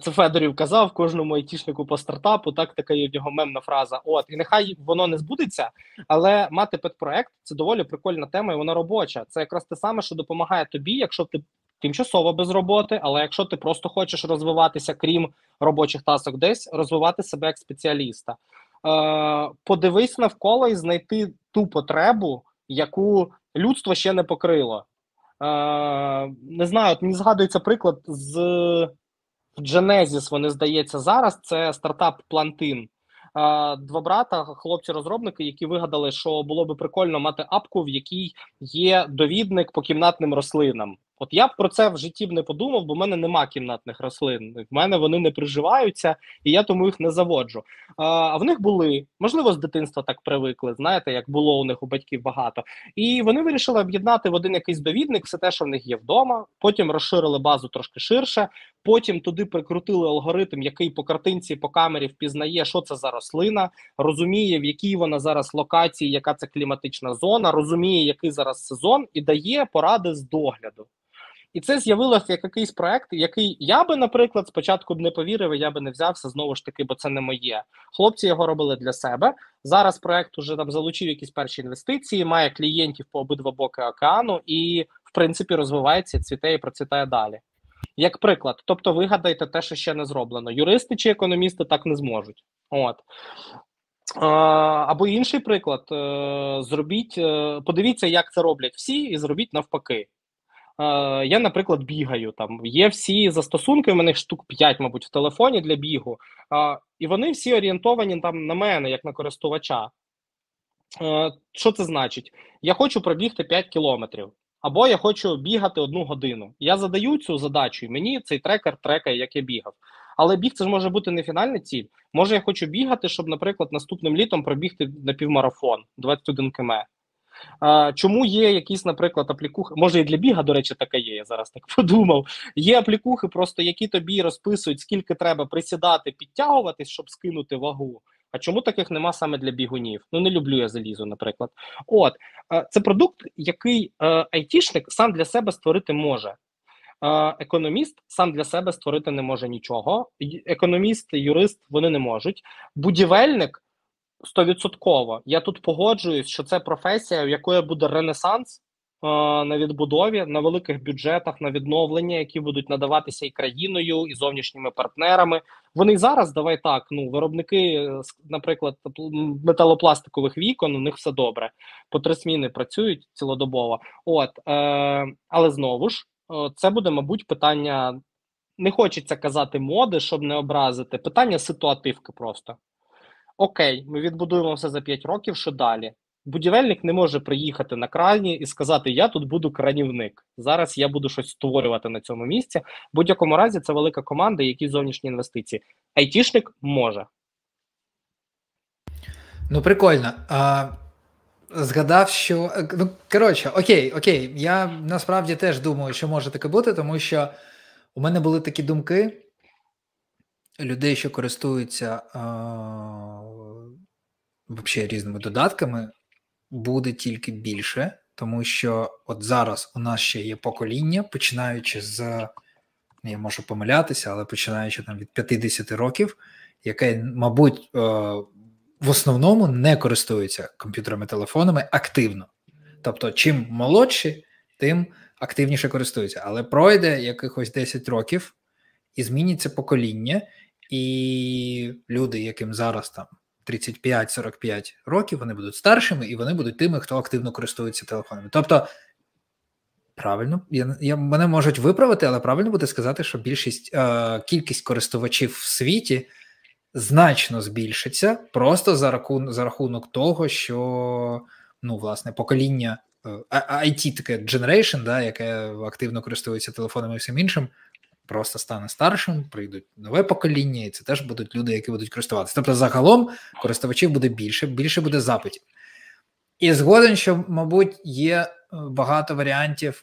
це Федорів казав кожному айтішнику по стартапу. Так така є в нього мемна фраза. От і нехай воно не збудеться, але мати педпроект це доволі прикольна тема, і вона робоча. Це якраз те саме, що допомагає тобі, якщо ти тимчасово без роботи, але якщо ти просто хочеш розвиватися, крім робочих тасок, десь розвивати себе як спеціаліста. Е, Подивись навколо і знайти ту потребу, яку людство ще не покрило. Е, Не знаю, от мені згадується приклад з. Genesis, вони здається зараз. Це стартап Plantin. Два брата, хлопці-розробники, які вигадали, що було би прикольно мати апку, в якій є довідник по кімнатним рослинам. От я б про це в житті б не подумав, бо в мене нема кімнатних рослин. В мене вони не приживаються, і я тому їх не заводжу. А в них були, можливо, з дитинства так привикли. Знаєте, як було у них у батьків багато. І вони вирішили об'єднати в один якийсь довідник, все те, що в них є вдома. Потім розширили базу трошки ширше. Потім туди прикрутили алгоритм, який по картинці, по камері впізнає, що це за рослина, розуміє, в якій вона зараз локації, яка це кліматична зона, розуміє, який зараз сезон, і дає поради з догляду. І це з'явилося як якийсь проект, який я би, наприклад, спочатку б не повірив, і я би не взявся знову ж таки, бо це не моє. Хлопці його робили для себе. Зараз проект уже там залучив якісь перші інвестиції, має клієнтів по обидва боки океану і, в принципі, розвивається, цвіте і процвітає далі. Як приклад, тобто вигадайте те, що ще не зроблено. Юристи чи економісти так не зможуть. От. Або інший приклад, е, зробіть, е, подивіться, як це роблять всі, і зробіть навпаки. Я, наприклад, бігаю там. Є всі застосунки, у мене штук 5, мабуть, в телефоні для бігу, і вони всі орієнтовані там на мене, як на користувача. Що це значить? Я хочу пробігти 5 кілометрів, або я хочу бігати одну годину. Я задаю цю задачу, і мені цей трекер трекає, як я бігав. Але біг це ж може бути не фінальна ціль. Може, я хочу бігати, щоб, наприклад, наступним літом пробігти на півмарафон 21 км. Чому є якісь, наприклад, аплікухи? Може і для біга, до речі, така є. Я зараз так подумав. Є аплікухи, просто які тобі розписують, скільки треба присідати, підтягуватись, щоб скинути вагу. А чому таких нема саме для бігунів? Ну не люблю я залізу, наприклад. От це продукт, який е, айтішник сам для себе створити може. Економіст сам для себе створити не може нічого. Економіст, юрист вони не можуть. Будівельник Стовідсотково. Я тут погоджуюсь, що це професія, в якої буде ренесанс е, на відбудові, на великих бюджетах, на відновлення, які будуть надаватися і країною, і зовнішніми партнерами. Вони зараз давай так. Ну, виробники, наприклад, металопластикових вікон, у них все добре. По три сміни працюють цілодобово. От, е, але знову ж, е, це буде, мабуть, питання. Не хочеться казати моди, щоб не образити. Питання ситуативки просто. Окей, ми відбудуємо все за 5 років. Що далі? Будівельник не може приїхати на крані і сказати: Я тут буду кранівник. Зараз я буду щось створювати на цьому місці. В будь-якому разі це велика команда, які зовнішні інвестиції. Айтішник може. Ну, прикольно. А, Згадав, що ну коротше, окей, окей. Я насправді теж думаю, що може таке бути, тому що у мене були такі думки людей, що користуються взагалі різними додатками, буде тільки більше, тому що от зараз у нас ще є покоління, починаючи з, я можу помилятися, але починаючи там від 50 років, яке, мабуть, в основному не користуються комп'ютерами телефонами активно. Тобто, чим молодші, тим активніше користуються. Але пройде якихось 10 років і зміниться покоління, і люди, яким зараз там 35-45 років, вони будуть старшими і вони будуть тими, хто активно користується телефонами. Тобто, правильно, я, я мене можуть виправити, але правильно буде сказати, що більшість е, кількість користувачів в світі значно збільшиться просто за рахунок за рахунок того, що ну, власне, покоління IT е, таке generation, да, яке активно користується телефонами і всім іншим, просто стане старшим, прийдуть нове покоління, і це теж будуть люди, які будуть користуватися. Тобто, загалом користувачів буде більше, більше буде запитів. І згоден, що, мабуть, є багато варіантів,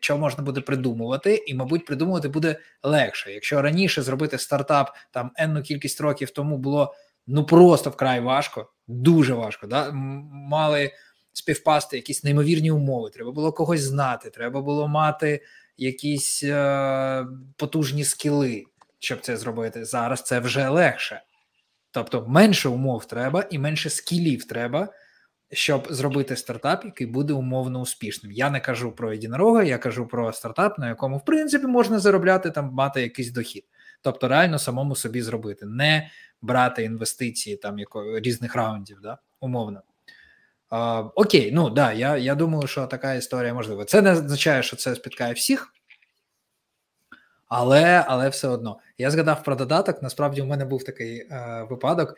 що можна буде придумувати, і, мабуть, придумувати буде легше. Якщо раніше зробити стартап там енну кількість років тому було ну просто вкрай важко, дуже важко. Да? Мали співпасти якісь неймовірні умови. Треба було когось знати, треба було мати якісь е, потужні скіли, щоб це зробити. Зараз це вже легше. Тобто менше умов треба і менше скілів треба, щоб зробити стартап, який буде умовно успішним. Я не кажу про єдинорога, я кажу про стартап, на якому в принципі можна заробляти там, мати якийсь дохід. Тобто, реально самому собі зробити, не брати інвестиції там яко, різних раундів, да, умовно. Окей, ну да, я я думаю, що така історія можлива. Це не означає, що це спіткає всіх, але але все одно. Я згадав про додаток. Насправді, у мене був такий е, випадок.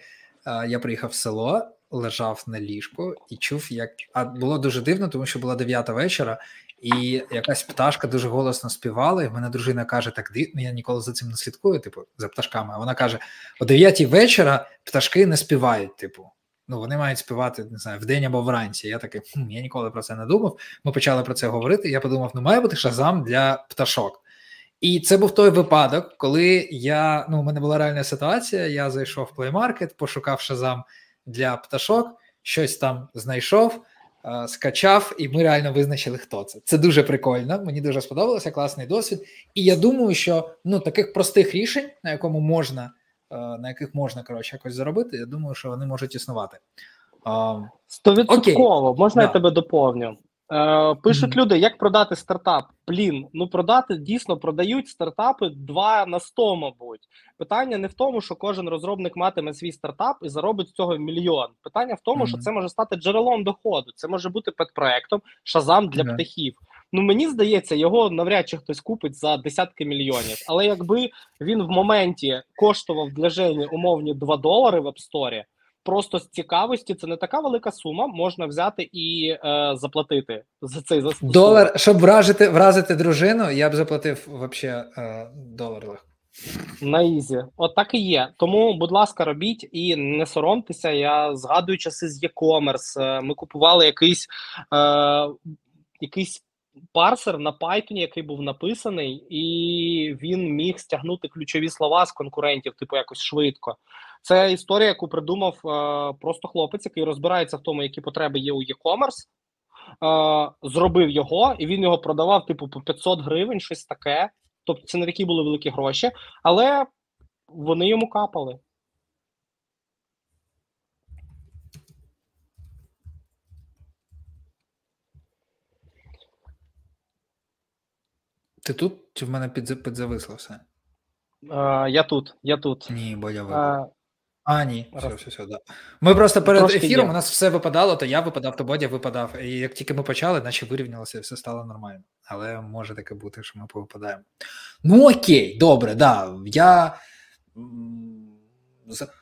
Е, я приїхав в село, лежав на ліжку і чув, як а було дуже дивно, тому що була дев'ята вечора, і якась пташка дуже голосно співала. І мене дружина каже: Так дивно, я ніколи за цим не слідкую, типу, за пташками. А вона каже: о дев'ятій вечора пташки не співають, типу. Ну, вони мають співати не знаю, вдень або вранці. Я такий, хм, я ніколи про це не думав. Ми почали про це говорити. Я подумав, ну має бути шазам для пташок. І це був той випадок, коли я ну, у мене була реальна ситуація. Я зайшов в Market, пошукав шазам для пташок, щось там знайшов, е, скачав, і ми реально визначили, хто це. Це дуже прикольно. Мені дуже сподобалося, класний досвід. І я думаю, що ну таких простих рішень, на якому можна. Е, на яких можна коротше якось заробити, я думаю, що вони можуть існувати. Стовідсотково, можна да. я тебе доповню. Е, Пишуть люди, як продати стартап. Блін, ну продати дійсно продають стартапи 2 на 100, мабуть. Питання не в тому, що кожен розробник матиме свій стартап і заробить з цього мільйон. Питання в тому, mm-hmm. що це може стати джерелом доходу. Це може бути педпроектом, шазам для mm-hmm. птахів. Ну мені здається, його навряд чи хтось купить за десятки мільйонів. Але якби він в моменті коштував для Жені умовні 2 долари в App Store, просто з цікавості це не така велика сума, можна взяти і е, заплатити за цей застосунок. долар. Щоб вражити вразити дружину, я б заплатив вообще е, долар легко. На easy, от так і є. Тому, будь ласка, робіть і не соромтеся. Я згадую часи з e-commerce. Е, ми купували якийсь е, якийсь парсер на Python, який був написаний, і він міг стягнути ключові слова з конкурентів, типу якось швидко. Це історія, яку придумав е, просто хлопець, який розбирається в тому, які потреби є у e-commerce. Е, зробив його, і він його продавав, типу, по 500 гривень, щось таке. Тобто, це не такі були великі гроші, але вони йому капали. Ти тут чи в мене підзависло все? А, Я тут, я тут. Ні, бо я випав. А, ні, все, все, все, да. Ми просто перед Трошки ефіром є. у нас все випадало, то я випадав, то Бодя випадав. І як тільки ми почали, наче вирівнялося, і все стало нормально. Але може таке бути, що ми повипадаємо. Ну окей, добре, да. Я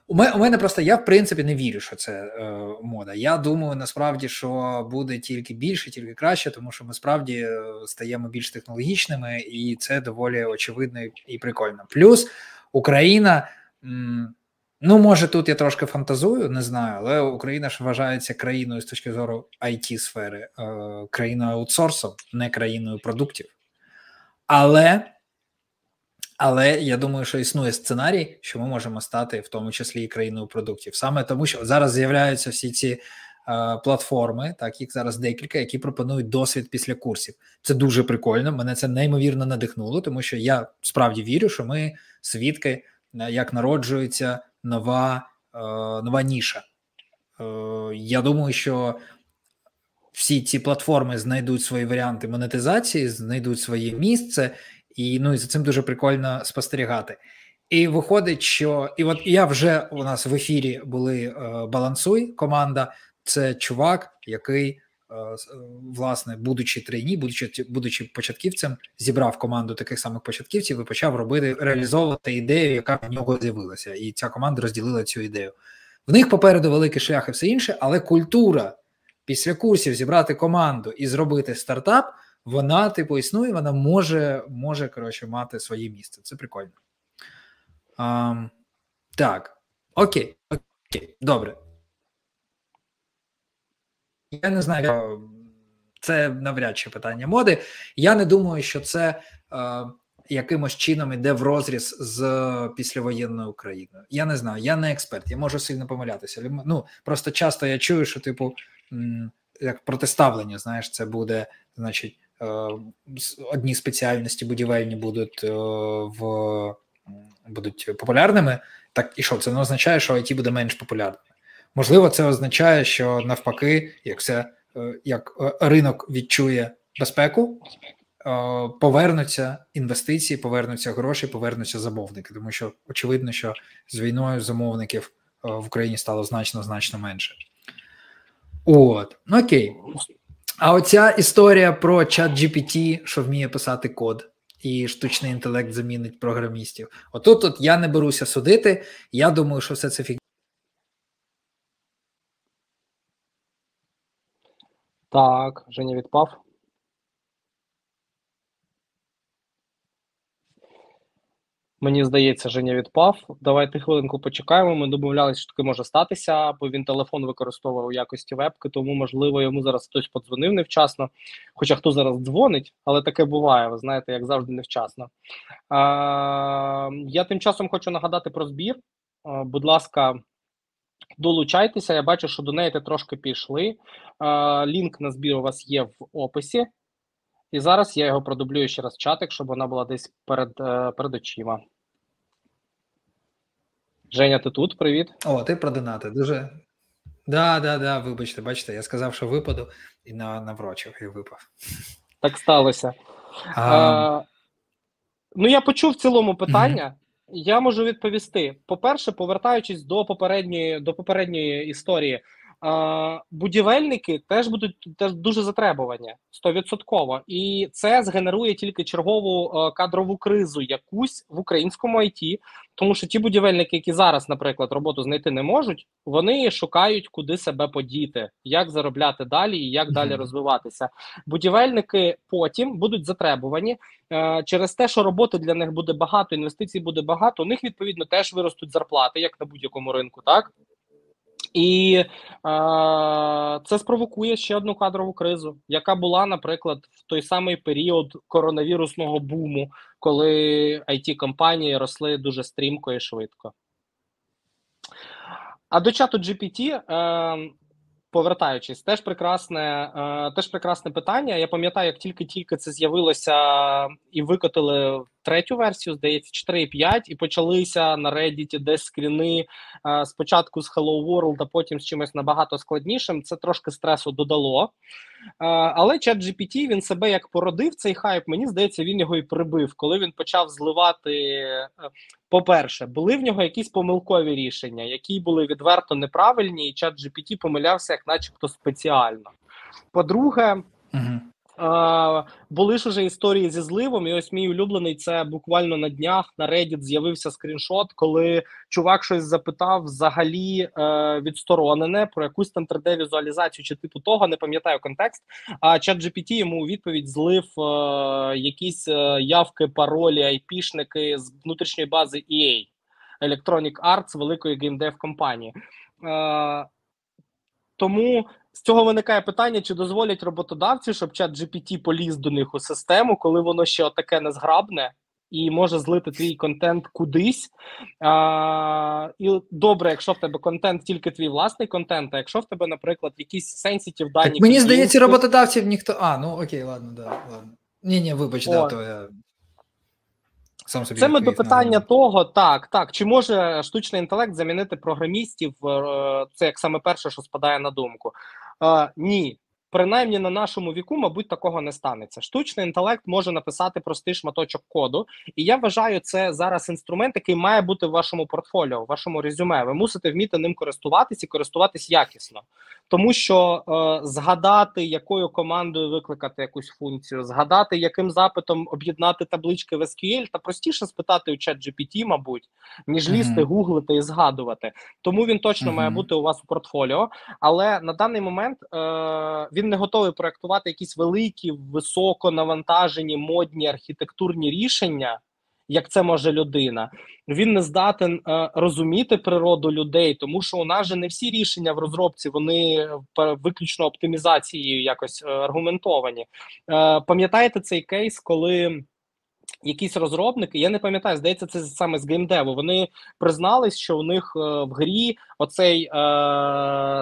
у мене, у мене просто я в принципі не вірю, що це е, мода. Я думаю, насправді, що буде тільки більше, тільки краще, тому що ми справді е, стаємо більш технологічними, і це доволі очевидно і прикольно. Плюс Україна. М, Ну, може, тут я трошки фантазую, не знаю, але Україна ж вважається країною з точки зору it сфери, е, країною аутсорсу, не країною продуктів. Але але я думаю, що існує сценарій, що ми можемо стати в тому числі і країною продуктів. Саме тому, що зараз з'являються всі ці е, платформи, так їх зараз декілька, які пропонують досвід після курсів. Це дуже прикольно. Мене це неймовірно надихнуло, тому що я справді вірю, що ми свідки, е, як народжується нова, е, нова ніша. Е, Я думаю, що. Всі ці платформи знайдуть свої варіанти монетизації, знайдуть своє місце, і ну і за цим дуже прикольно спостерігати. І виходить, що і от я вже у нас в ефірі були е, балансуй команда. Це чувак, який власне, будучи трейні, будучи будучи початківцем, зібрав команду таких самих початківців і почав робити реалізовувати ідею, яка в нього з'явилася, і ця команда розділила цю ідею. В них попереду великий шлях і все інше, але культура після курсів зібрати команду і зробити стартап вона, типу, існує, вона може може коротше, мати своє місце. Це прикольно. А, Так, окей, окей, добре. Я не знаю, це навряд чи питання моди. Я не думаю, що це е, якимось чином іде в розріз з післявоєнною Україною. Я не знаю, я не експерт, я можу сильно помилятися. Ну просто часто я чую, що типу як протиставлення, знаєш, це буде, значить, е, одні спеціальності будівельні будуть е, в будуть популярними. Так і що це не означає, що IT буде менш популярним? Можливо, це означає, що навпаки, як це е, як ринок відчує безпеку, повернуться інвестиції, повернуться гроші, повернуться замовники, тому що очевидно, що з війною замовників в Україні стало значно значно менше. От, ну окей. А оця історія про чат GPT, що вміє писати код, і штучний інтелект замінить програмістів. Отут от я не беруся судити. Я думаю, що все це фік. Так, Женя відпав. Мені здається, Женя відпав. Давайте хвилинку почекаємо. Ми домовлялися, що таке може статися, бо він телефон використовував у якості вебки, тому, можливо, йому зараз хтось подзвонив невчасно. Хоча хто зараз дзвонить, але таке буває, ви знаєте, як завжди, невчасно. А, Я тим часом хочу нагадати про збір. Будь ласка, долучайтеся. Я бачу, що до неї трошки пішли. Лінк на збір у вас є в описі. І зараз я його продублюю ще раз в чатик, щоб вона була десь перед е, перед очима. Женя, ти тут? Привіт. О, ти про донати. Дуже. Да, да, да, вибачте, бачите, я сказав, що випаду, і на, наврочив, і випав. Так сталося. А... А, Ну, я почув в цілому питання. Я можу відповісти. По-перше, повертаючись до попередньої до попередньої історії, Будівельники теж будуть теж дуже затребувані стовідсотково, і це згенерує тільки чергову е, кадрову кризу, якусь в українському ІТ, тому що ті будівельники, які зараз, наприклад, роботу знайти не можуть, вони шукають, куди себе подіти, як заробляти далі і як далі розвиватися. Будівельники потім будуть затребувані е, через те, що роботи для них буде багато, інвестицій буде багато. У них відповідно теж виростуть зарплати, як на будь-якому ринку, так. І е, це спровокує ще одну кадрову кризу, яка була, наприклад, в той самий період коронавірусного буму, коли it компанії росли дуже стрімко і швидко. А до чату GPT, е, повертаючись, теж прекрасне е, теж прекрасне питання. Я пам'ятаю, як тільки-тільки це з'явилося і викотили третю версію, здається, 4.5, і почалися на Reddit десь скріни е, спочатку з Hello World, а потім з чимось набагато складнішим. Це трошки стресу додало. Е, але чат GPT, він себе як породив цей хайп. Мені здається, він його і прибив, коли він почав зливати. Е, по-перше, були в нього якісь помилкові рішення, які були відверто неправильні, і чат GPT помилявся, як начебто спеціально. По-друге, угу. Були ж уже історії зі зливом, і ось мій улюблений це буквально на днях на Reddit з'явився скріншот, коли чувак щось запитав взагалі е, відсторонене про якусь там 3D-візуалізацію чи типу того, не пам'ятаю контекст. А чат GPT йому у відповідь злив е, якісь е, явки, паролі, айпішники з внутрішньої бази EA Electronic Arts великої gamedev компанії. Е, тому з цього виникає питання: чи дозволять роботодавці, щоб ChatGPT поліз до них у систему, коли воно ще таке незграбне і може злити твій контент кудись. А, І добре, якщо в тебе контент, тільки твій власний контент, а якщо в тебе, наприклад, якісь sensitive дані. Так, Мені здається, роботодавців ніхто. А, ну окей, ладно, да, ладно. Ні, ні, вибач, да, то я. Сам собі Це ми до питання на... того, так, так, чи може штучний інтелект замінити програмістів? Е, це як саме перше, що спадає на думку. Е, Ні, принаймні на нашому віку, мабуть, такого не станеться. Штучний інтелект може написати простий шматочок коду, і я вважаю, це зараз інструмент, який має бути в вашому портфоліо, в вашому резюме. Ви мусите вміти ним користуватись і користуватись якісно, тому що е, згадати, якою командою викликати якусь функцію, згадати, яким запитом об'єднати таблички в SQL, та простіше спитати у чат GPT, мабуть, ніж лізти, mm -hmm. гуглити і згадувати. Тому він точно mm -hmm. має бути у вас у портфоліо. Але на даний момент е, він він не готовий проектувати якісь великі, високо навантажені, модні архітектурні рішення, як це може людина. Він не здатен е, розуміти природу людей, тому що у нас же не всі рішення в розробці вони виключно оптимізацією якось е, аргументовані. Е, Пам'ятаєте цей кейс, коли якісь розробники, я не пам'ятаю, здається, це саме з геймдеву. Вони признались, що у них е, в грі оцей е,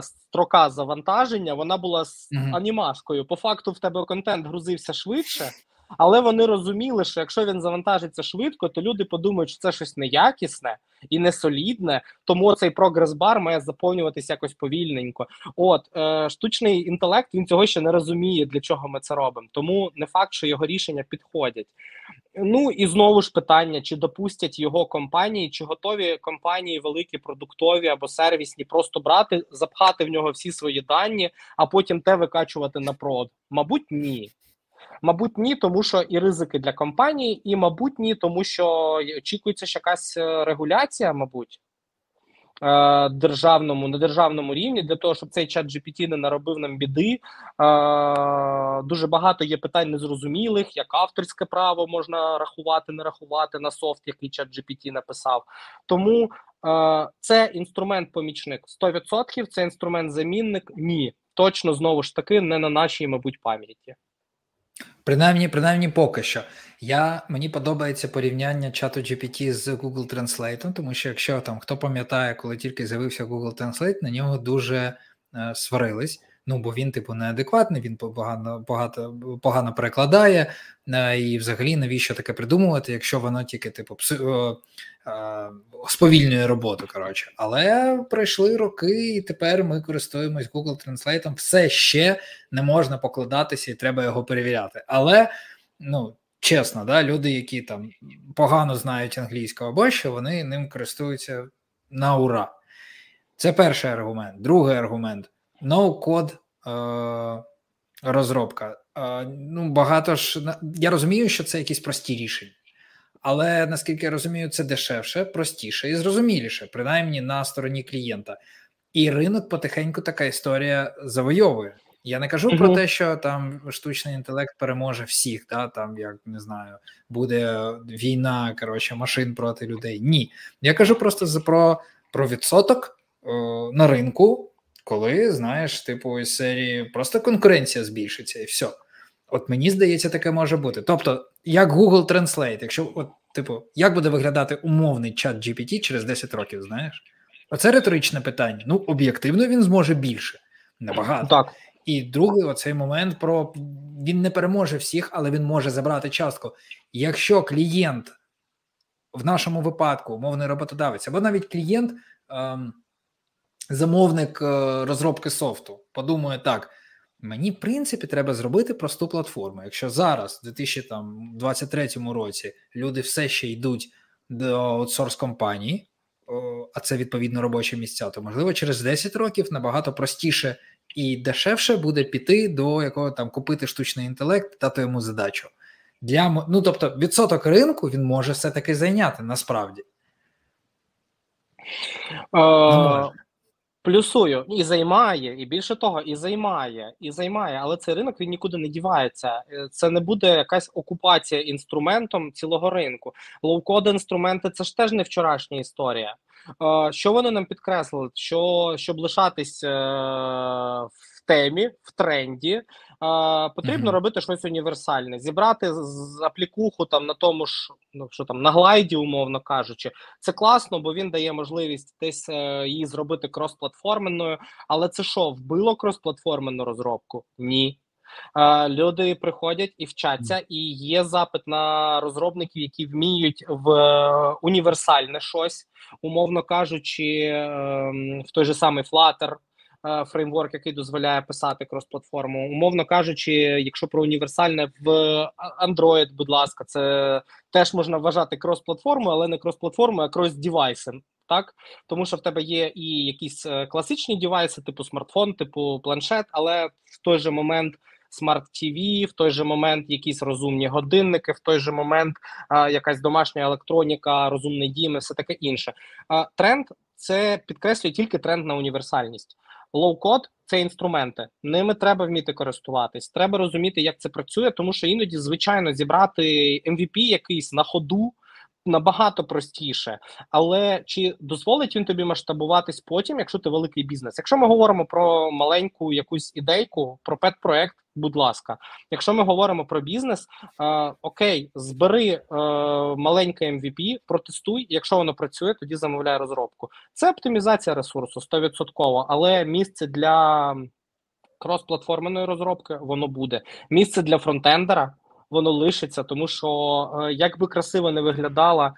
строка завантаження вона була з анімашкою. По факту в тебе контент грузився швидше. Але вони розуміли, що якщо він завантажиться швидко, то люди подумають, що це щось неякісне і не солідне, тому цей прогрес-бар має заповнюватися якось повільненько. От е, штучний інтелект він цього ще не розуміє, для чого ми це робимо. Тому не факт, що його рішення підходять. Ну і знову ж питання: чи допустять його компанії, чи готові компанії великі, продуктові або сервісні, просто брати, запхати в нього всі свої дані, а потім те викачувати на прод? Мабуть, ні. Мабуть, ні, тому що і ризики для компанії, і мабуть, ні, тому що очікується ще якась е, регуляція, мабуть. Е, державному на державному рівні для того, щоб цей чат GPT не наробив нам біди. Е, дуже багато є питань незрозумілих, як авторське право можна рахувати, не рахувати на софт, який чат GPT написав. Тому це інструмент-помічник 100%, це інструмент-замінник. Ні, точно знову ж таки не на нашій, мабуть, пам'яті. Принаймні, принаймні поки що. Я, Мені подобається порівняння чату GPT з Google Translate, тому що якщо там хто пам'ятає, коли тільки з'явився Google Translate, на нього дуже е, сварились. Ну, бо він, типу, неадекватний, він погано багато, погано перекладає, е, і взагалі навіщо таке придумувати, якщо воно тільки, типу, е, сповільнює роботу. коротше. Але пройшли роки, і тепер ми користуємось Google Translate, все ще не можна покладатися і треба його перевіряти. Але, ну, чесно, да, люди, які там погано знають англійську або що, вони ним користуються на ура. Це перший аргумент. Другий аргумент ноу-код е, розробка. Е, ну, багато ж я розумію, що це якісь прості рішення, але наскільки я розумію, це дешевше, простіше і зрозуміліше, принаймні на стороні клієнта. І ринок потихеньку така історія завойовує. Я не кажу mm-hmm. про те, що там штучний інтелект переможе всіх, да, там як не знаю, буде війна коротше, машин проти людей. Ні. Я кажу просто про про відсоток е, на ринку коли знаєш, типу, із серії просто конкуренція збільшиться і все. От мені здається, таке може бути. Тобто, як Google Translate, якщо, от, типу, як буде виглядати умовний чат GPT через 10 років, знаєш? Оце риторичне питання. Ну, об'єктивно, він зможе більше, набагато. Так. І другий оцей момент про він не переможе всіх, але він може забрати частку. Якщо клієнт в нашому випадку, умовний роботодавець, або навіть клієнт. Ем, замовник е, розробки софту подумає так: мені, в принципі, треба зробити просту платформу. Якщо зараз, у 2023 році, люди все ще йдуть до аутсорс компанії, а це відповідно робочі місця, то можливо через 10 років набагато простіше і дешевше буде піти до якого там купити штучний інтелект, дати йому задачу. Для ну тобто відсоток ринку він може все таки зайняти насправді. Uh, Плюсую і займає, і більше того, і займає, і займає, але цей ринок він нікуди не дівається. Е, це не буде якась окупація інструментом цілого ринку. Лоу-код інструменти це ж теж не вчорашня історія. Е, що вони нам підкреслили? Що щоб лишатись е, в темі, в тренді, потрібно mm-hmm. робити щось універсальне, зібрати з аплікуху там на тому ж, ну що там на глайді, умовно кажучи, це класно, бо він дає можливість десь е, її зробити крос-платформенною. Але це що, вбило крос-платформенну розробку? Ні. Е, люди приходять і вчаться, і є запит на розробників, які вміють в е, універсальне щось, умовно кажучи, е, в той же самий Flutter, фреймворк, який дозволяє писати крос-платформу. Умовно кажучи, якщо про універсальне в Android, будь ласка, це теж можна вважати крос-платформою, але не крос-платформою, а крос-дівайсом. Так, тому що в тебе є і якісь е, класичні девайси, типу смартфон, типу планшет, але в той же момент смарт TV, в той же момент якісь розумні годинники, в той же момент а, якась домашня електроніка, розумний дім і все таке інше. А, Тренд це підкреслює тільки тренд на універсальність. Лоу-код це інструменти. Ними треба вміти користуватись. Треба розуміти, як це працює, тому що іноді, звичайно, зібрати MVP якийсь на ходу. Набагато простіше, але чи дозволить він тобі масштабуватись потім, якщо ти великий бізнес? Якщо ми говоримо про маленьку якусь ідейку, про пет-проект, будь ласка, якщо ми говоримо про бізнес, е, окей, збери е, маленьке MVP, протестуй. Якщо воно працює, тоді замовляй розробку. Це оптимізація ресурсу 100%, але місце для крос-платформеної розробки воно буде. Місце для фронтендера воно лишиться, тому що е, як би красиво не виглядала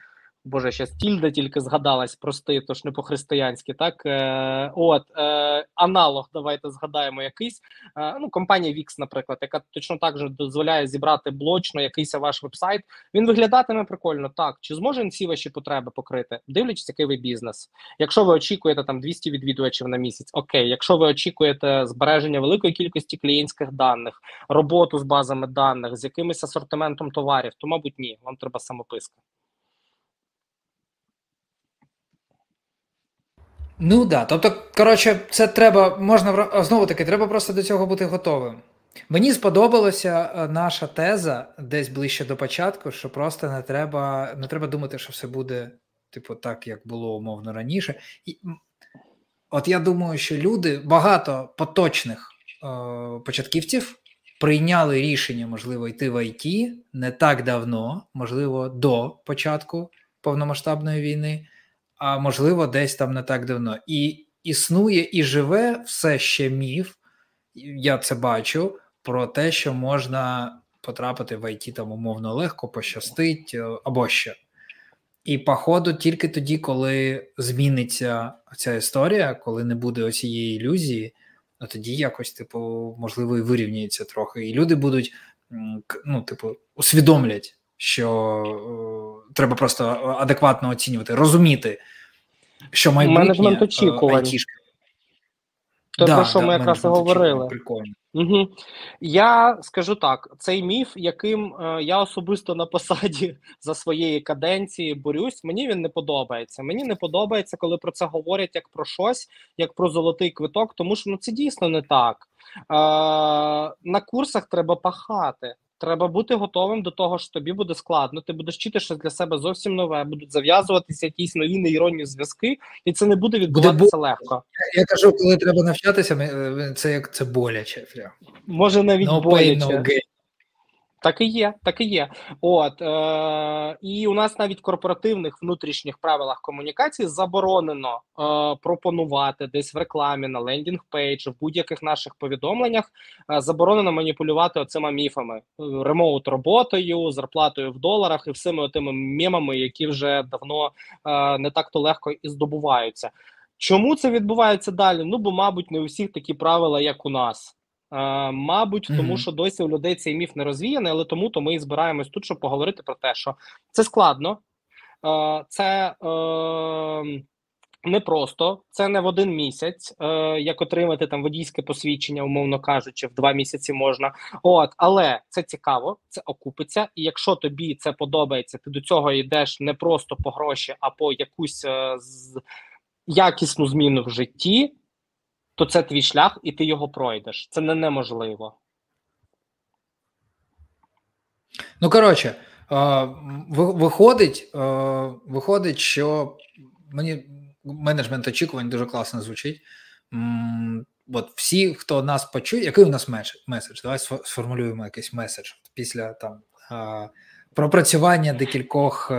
Боже, ще стільда тільки згадалась, прости, тож не по-християнськи. Так е, от е, аналог, давайте згадаємо якийсь. Е, ну, компанія Wix, наприклад, яка точно так же дозволяє зібрати блочно якийсь ваш вебсайт. Він виглядатиме прикольно. Так чи зможе він всі ваші потреби покрити? Дивлячись, який ви бізнес. Якщо ви очікуєте там 200 відвідувачів на місяць, окей. Якщо ви очікуєте збереження великої кількості клієнтських даних, роботу з базами даних, з якимось асортиментом товарів, то мабуть ні, вам треба самописка. Ну да. Тобто, коротше, це треба, можна знову таки, треба просто до цього бути готовим. Мені сподобалася е, наша теза десь ближче до початку, що просто не треба не треба думати, що все буде, типу, так, як було умовно раніше. І От я думаю, що люди, багато поточних е, початківців прийняли рішення, можливо, йти в ІТ не так давно, можливо, до початку повномасштабної війни а можливо, десь там не так давно. І існує і живе все ще міф, я це бачу, про те, що можна потрапити в ІТ там умовно легко, пощастить е, або ще. І, походу, тільки тоді, коли зміниться ця історія, коли не буде оцієї ілюзії, ну тоді якось, типу, можливо, і вирівняється трохи. І люди будуть, ну, типу, усвідомлять, що е, треба просто адекватно оцінювати, розуміти, що майбутнє менеджмент е, очікувань. Те, да, про що да, ми якраз і говорили. Угу. Я скажу так: цей міф, яким е, я особисто на посаді за своєї каденції борюсь, мені він не подобається. Мені не подобається, коли про це говорять як про щось, як про золотий квиток, тому що ну це дійсно не так. Е, На курсах треба пахати. Треба бути готовим до того, що тобі буде складно. Ти будеш вчити щось для себе зовсім нове, будуть зав'язуватися якісь нові нейронні зв'язки, і це не буде відбуватися буде легко. Я, я кажу, коли треба навчатися, е, це як це боляче. Може навіть no боляче. Pain, no так і є, так і є. От е, і у нас навіть корпоративних внутрішніх правилах комунікації заборонено е, пропонувати десь в рекламі на landing page, в будь-яких наших повідомленнях е, заборонено маніпулювати оцими міфами ремоут роботою, зарплатою в доларах і всіми тими мемами, які вже давно е, не так то легко і здобуваються. Чому це відбувається далі? Ну бо, мабуть, не у всіх такі правила, як у нас. Е, мабуть, mm-hmm. тому що досі у людей цей міф не розвіяний, але тому то ми і збираємось тут, щоб поговорити про те, що це складно, е, це е, непросто, це не в один місяць, як отримати там водійське посвідчення, умовно кажучи, в два місяці можна. От, але це цікаво, це окупиться. І якщо тобі це подобається, ти до цього йдеш не просто по гроші, а по якусь з якісну зміну в житті то це твій шлях, і ти його пройдеш. Це не неможливо. Ну, коротше, виходить, виходить, що мені менеджмент очікувань дуже класно звучить. От всі, хто нас почує, який у нас меседж? Давай сформулюємо якийсь меседж після там пропрацювання декількох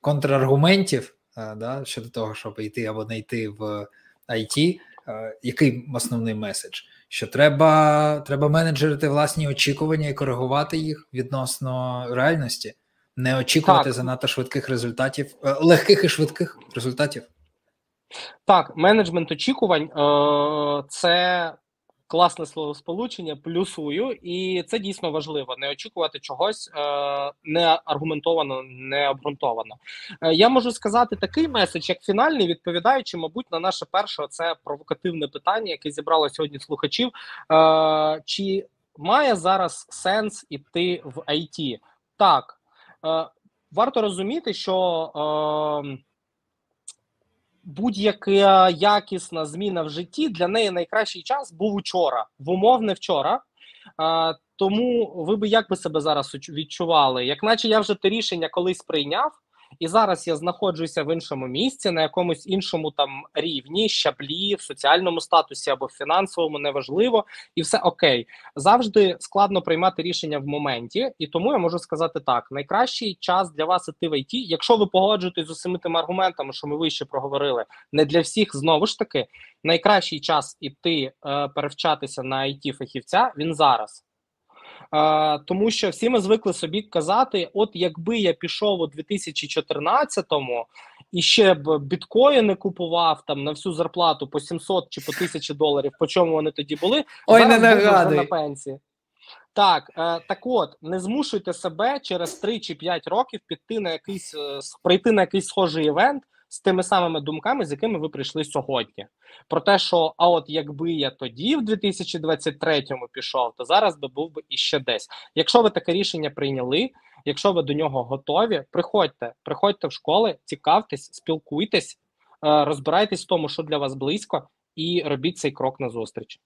контраргументів да, щодо того, щоб йти або не йти в IT. Е, який основний меседж? Що треба треба менеджерити власні очікування і коригувати їх відносно реальності, не очікувати так. занадто швидких результатів, е, легких і швидких результатів. Так, менеджмент очікувань е, це класне словосполучення, плюсую, і це дійсно важливо. Не очікувати чогось е, не аргументовано, не обґрунтовано. Е, я можу сказати такий меседж, як фінальний, відповідаючи, мабуть, на наше перше це провокативне питання, яке зібрало сьогодні слухачів. Е, Чи має зараз сенс іти в IT? Так. Е, Варто розуміти, що е, будь-яка якісна зміна в житті для неї найкращий час був учора, в умовне вчора. А, Тому ви би як би себе зараз відчували? Як наче я вже те рішення колись прийняв, і зараз я знаходжуся в іншому місці, на якомусь іншому там рівні, щаблі, в соціальному статусі або в фінансовому, неважливо, і все окей. Завжди складно приймати рішення в моменті, і тому я можу сказати так: найкращий час для вас іти в ІТ, якщо ви погоджуєтесь з усіми тими аргументами, що ми вище проговорили, не для всіх знову ж таки найкращий час іти е, перевчатися на it фахівця він зараз. Тому що всі ми звикли собі казати: от якби я пішов у 2014-му і ще б біткоїни купував там на всю зарплату по 700 чи по 1000 доларів, по чому вони тоді були, Ой, зараз не нагадуй. на пенсії. Так, е, так от, не змушуйте себе через 3 чи 5 років піти на якийсь е, прийти на якийсь схожий івент з тими самими думками, з якими ви прийшли сьогодні. Про те, що а от якби я тоді, в 2023-му пішов, то зараз би був би іще десь. Якщо ви таке рішення прийняли, якщо ви до нього готові, приходьте, приходьте в школи, цікавтесь, спілкуйтесь, е, розбирайтесь в тому, що для вас близько, і робіть цей крок назустріч.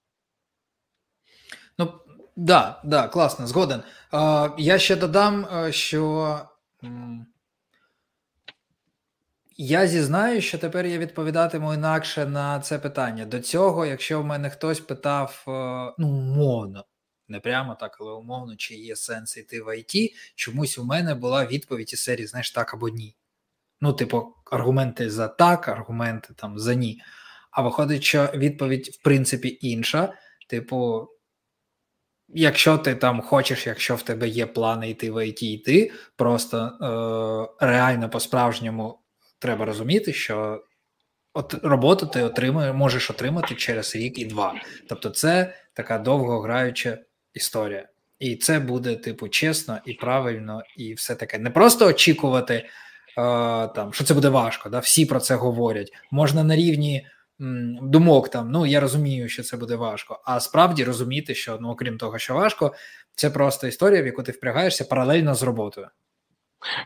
Ну, да, да, класно, згоден. Е, я ще додам, е, що я зізнаю, що тепер я відповідатиму інакше на це питання. До цього, якщо в мене хтось питав, е, ну, умовно, не прямо так, але умовно, чи є сенс йти в ІТ, чомусь у мене була відповідь із серії, знаєш, так або ні. Ну, типу, аргументи за так, аргументи там за ні. А виходить, що відповідь, в принципі, інша. Типу, якщо ти там хочеш, якщо в тебе є плани йти в ІТ, йти, просто е, реально по-справжньому треба розуміти, що от роботу ти отримує, можеш отримати через рік і два. Тобто, це така довгограюча історія. І це буде, типу, чесно і правильно, і все таке. Не просто очікувати, е, там, що це буде важко. Да? Всі про це говорять. Можна на рівні думок там, ну я розумію, що це буде важко. А справді розуміти, що ну, окрім того, що важко, це просто історія, в яку ти впрягаєшся паралельно з роботою.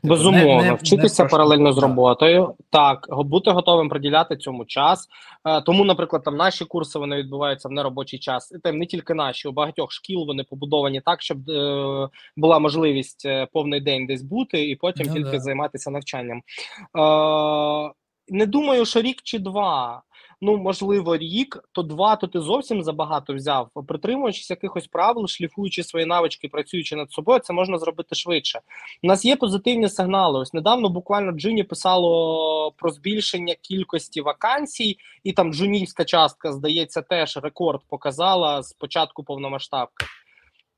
Типу, Безумовно, не- не- вчитися не паралельно з роботою, так бути готовим приділяти цьому час. Е, Тому, наприклад, там наші курси вони відбуваються в неробочий час. І там не тільки наші, у багатьох шкіл вони побудовані так, щоб е, була можливість е, повний день десь бути, і потім Ну тільки да. займатися навчанням. Е, не думаю, що рік чи два. Ну, можливо, рік, то два, то ти зовсім забагато взяв. Притримуючись якихось правил, шліфуючи свої навички, працюючи над собою, це можна зробити швидше. У нас є позитивні сигнали. Ось недавно буквально Джині писало про збільшення кількості вакансій, і там джунівська частка, здається, теж рекорд показала з початку повномасштабки.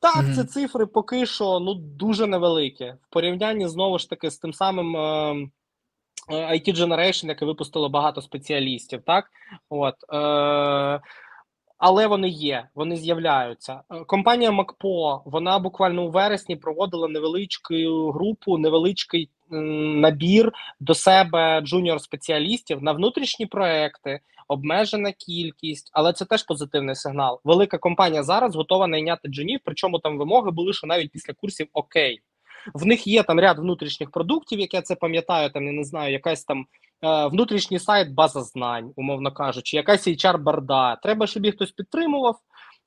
Так, Мгм. це цифри поки що ну дуже невеликі в порівнянні знову ж таки з тим самим. Е, IT Generation, яке випустило багато спеціалістів, так от е, але вони є, вони з'являються. Е, Компанія MacPaw вона буквально у вересні проводила невеличку групу, невеличкий набір до себе junior спеціалістів на внутрішні проекти. Обмежена кількість, але це теж позитивний сигнал. Велика компанія зараз готова найняти джунів, причому там вимоги були, що навіть після курсів окей. В них є там ряд внутрішніх продуктів, як я це пам'ятаю, там я не знаю, якась там е, внутрішній сайт, база знань, умовно кажучи, якась HR барда. Треба, щоб їх хтось підтримував.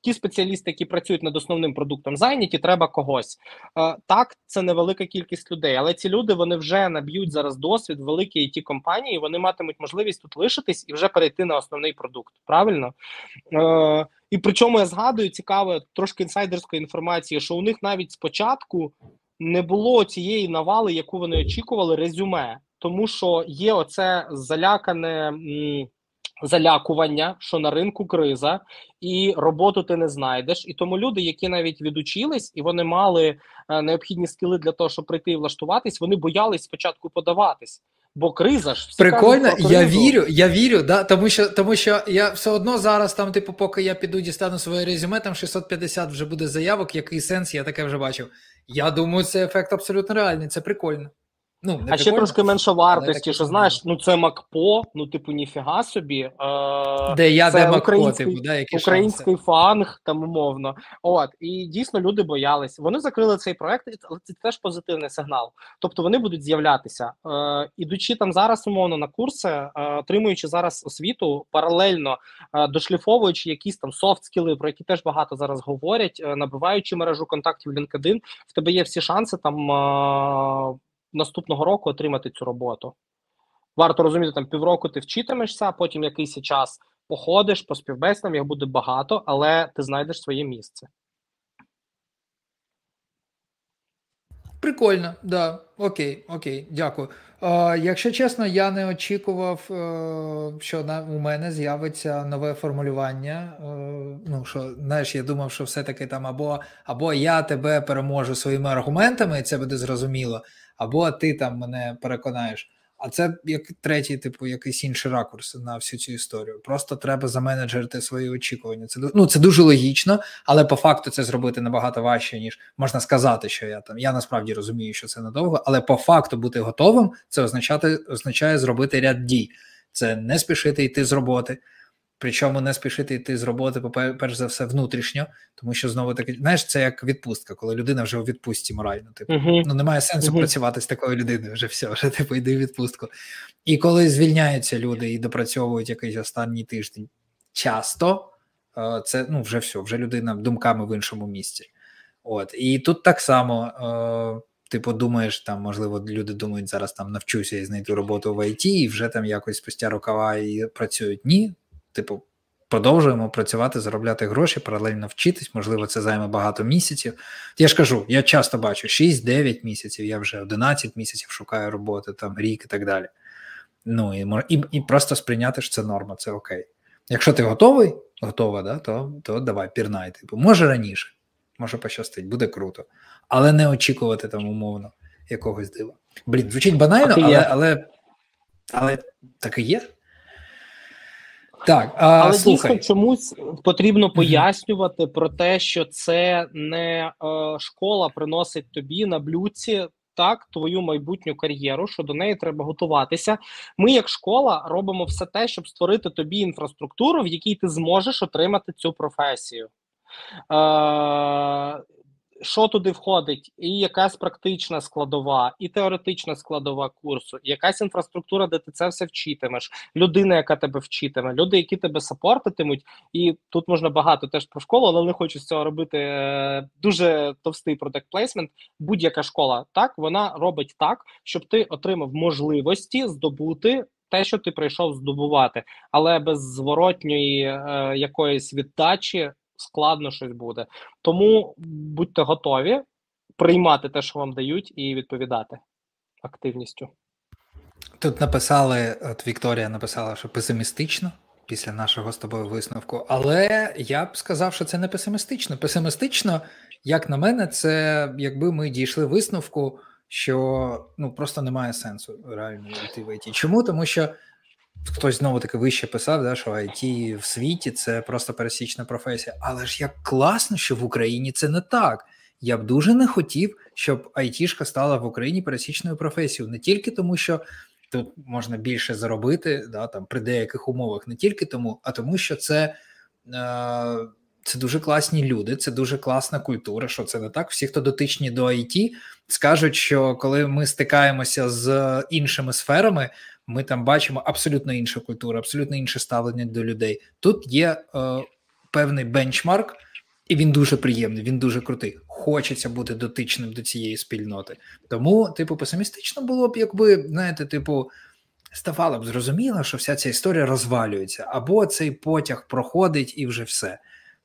Ті спеціалісти, які працюють над основним продуктом, зайняті, треба когось. Е, так, це невелика кількість людей, але ці люди вони вже наб'ють зараз досвід в великій it компанії. Вони матимуть можливість тут лишитись і вже перейти на основний продукт. Правильно? Е, і причому я згадую цікаве трошки інсайдерської інформації, що у них навіть спочатку не було цієї навали, яку вони очікували, резюме, тому що є оце залякане. Залякування, що на ринку криза, і роботу ти не знайдеш. І тому люди, які навіть відучились, і вони мали е, необхідні скіли для того, щоб прийти і влаштуватись, вони боялись спочатку подаватись. Бо криза ж всі Прикольно, кажуть я вірю, я вірю, да, тому що тому що я все одно зараз, там, типу, поки я піду дістану своє резюме, там 650 вже буде заявок, який сенс, я таке вже бачив. Я думаю, це ефект абсолютно реальний, це прикольно. Ну, не А ще трошки менше вартості, що знаєш, ну це МакПо, ну типу ніфіга собі. Е, де я, це де український- типу, да, які український шанси. фанг, там умовно. От і дійсно люди боялись. Вони закрили цей проект, але це теж позитивний сигнал. Тобто вони будуть з'являтися, е, ідучи там зараз умовно на курси, е, отримуючи зараз освіту, паралельно е, дошліфовуючи якісь там софт скіли, про які теж багато зараз говорять, е, набиваючи мережу контактів LinkedIn, в тебе є всі шанси там. Е, наступного року отримати цю роботу. Варто розуміти, там півроку ти вчитимешся, потім якийсь час походиш по співбесідам, їх буде багато, але ти знайдеш своє місце. Прикольно, да. Окей, окей, дякую. Е, Якщо чесно, я не очікував, е, що на у мене з'явиться нове формулювання. Е, ну що, знаєш, я думав, що все-таки там або або я тебе переможу своїми аргументами, і це буде зрозуміло, або ти там мене переконаєш. А це як третій, типу, якийсь інший ракурс на всю цю історію. Просто треба заменеджерити свої очікування. Це ну, це дуже логічно, але по факту це зробити набагато важче, ніж можна сказати, що я там. Я насправді розумію, що це надовго, але по факту бути готовим це означати, означає зробити ряд дій. Це не спішити йти з роботи. Причому не спішити йти з роботи, перш за все, внутрішньо, тому що знову таки, знаєш, це як відпустка, коли людина вже у відпустці морально. Типу, uh-huh. ну немає сенсу uh-huh. працювати з такою людиною. Вже все, вже типу йди в відпустку. І коли звільняються люди і допрацьовують якийсь останній тиждень, часто е, це ну вже все, вже людина думками в іншому місці. От і тут так само. Е, Типу, думаєш, там, можливо, люди думають, зараз там навчуся і знайду роботу в ІТ, і вже там якось спустя рукава і працюють. Ні, типу, продовжуємо працювати, заробляти гроші, паралельно вчитись, можливо, це займе багато місяців. Я ж кажу, я часто бачу 6-9 місяців, я вже 11 місяців шукаю роботи, там рік і так далі. Ну і і, і просто сприйняти що це норма, це окей. Якщо ти готовий, готова, да, то то давай, пірнай. Типу, може раніше, може пощастить, буде круто. Але не очікувати там умовно якогось дива. Блін, звучить банально, але, але, але так і є. Так, а, але слухай. дійсно чомусь потрібно пояснювати mm-hmm. про те, що це не е, школа приносить тобі на блюдці так твою майбутню кар'єру, що до неї треба готуватися. Ми, як школа, робимо все те, щоб створити тобі інфраструктуру, в якій ти зможеш отримати цю професію. Е, що туди входить, і якась практична складова, і теоретична складова курсу, і якась інфраструктура, де ти це все вчитимеш, людина, яка тебе вчитиме, люди, які тебе сапортитимуть, і тут можна багато теж про школу, але не хочу з цього робити е, дуже товстий продакт плейсмент. Будь-яка школа так вона робить так, щоб ти отримав можливості здобути. Те, що ти прийшов здобувати, але без зворотньої е, якоїсь віддачі складно щось буде. Тому будьте готові приймати те, що вам дають, і відповідати активністю. Тут написали, от Вікторія написала, що песимістично після нашого з тобою висновку, але я б сказав, що це не песимістично. Песимістично, як на мене, це якби ми дійшли висновку, що ну просто немає сенсу реально йти в ІТ. Чому? Тому що Хтось знову таки вище писав, да, що IT в світі це просто пересічна професія. Але ж як класно, що в Україні це не так. Я б дуже не хотів, щоб айтішка стала в Україні пересічною професією, не тільки тому, що тут можна більше заробити, да, там при деяких умовах, не тільки тому, а тому, що це. Е- це дуже класні люди, це дуже класна культура. Що це не так? Всі, хто дотичні до IT, скажуть, що коли ми стикаємося з іншими сферами, ми там бачимо абсолютно іншу культуру, абсолютно інше ставлення до людей. Тут є е, певний бенчмарк, і він дуже приємний, він дуже крутий. Хочеться бути дотичним до цієї спільноти. Тому, типу, песимістично було б, якби знаєте, типу. Ставало б зрозуміло, що вся ця історія розвалюється, або цей потяг проходить і вже все.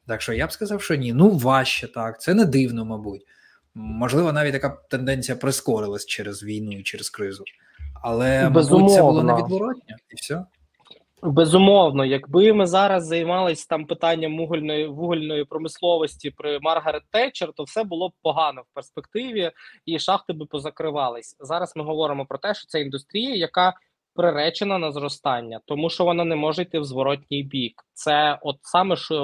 Так що я б сказав, що ні. Ну важче так, це не дивно, мабуть. Можливо, навіть така тенденція прискорилась через війну і через кризу. Але Безумовно. мабуть, це було невідворотне і все. Безумовно, якби ми зараз займалися там питанням вугільної вугільної промисловості при Маргарет Тетчер, то все було б погано в перспективі, і шахти би позакривались. Зараз ми говоримо про те, що це індустрія, яка приречена на зростання, тому що вона не може йти в зворотній бік. Це от саме що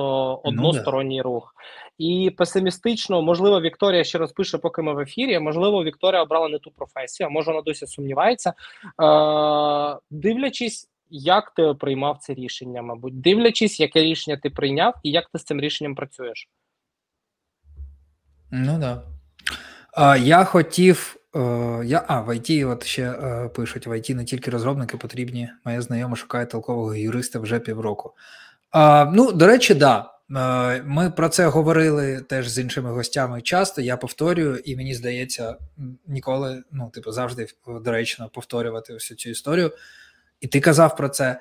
односторонній ну, рух. І песимістично, можливо, Вікторія ще раз пише, поки ми в ефірі. Можливо, Вікторія обрала не ту професію, а може вона досі сумнівається. Е, Дивлячись, як ти приймав це рішення, мабуть, дивлячись, яке рішення ти прийняв і як ти з цим рішенням працюєш. Ну да. Я хотів я, А, в ІТ от ще е, пишуть: в ІТ не тільки розробники потрібні. Моя знайома шукає толкового юриста вже півроку. А, Ну, до речі, да. Е, ми про це говорили теж з іншими гостями часто. Я повторюю, і мені здається, ніколи, ну, типу, завжди доречно повторювати всю цю історію. І ти казав про це.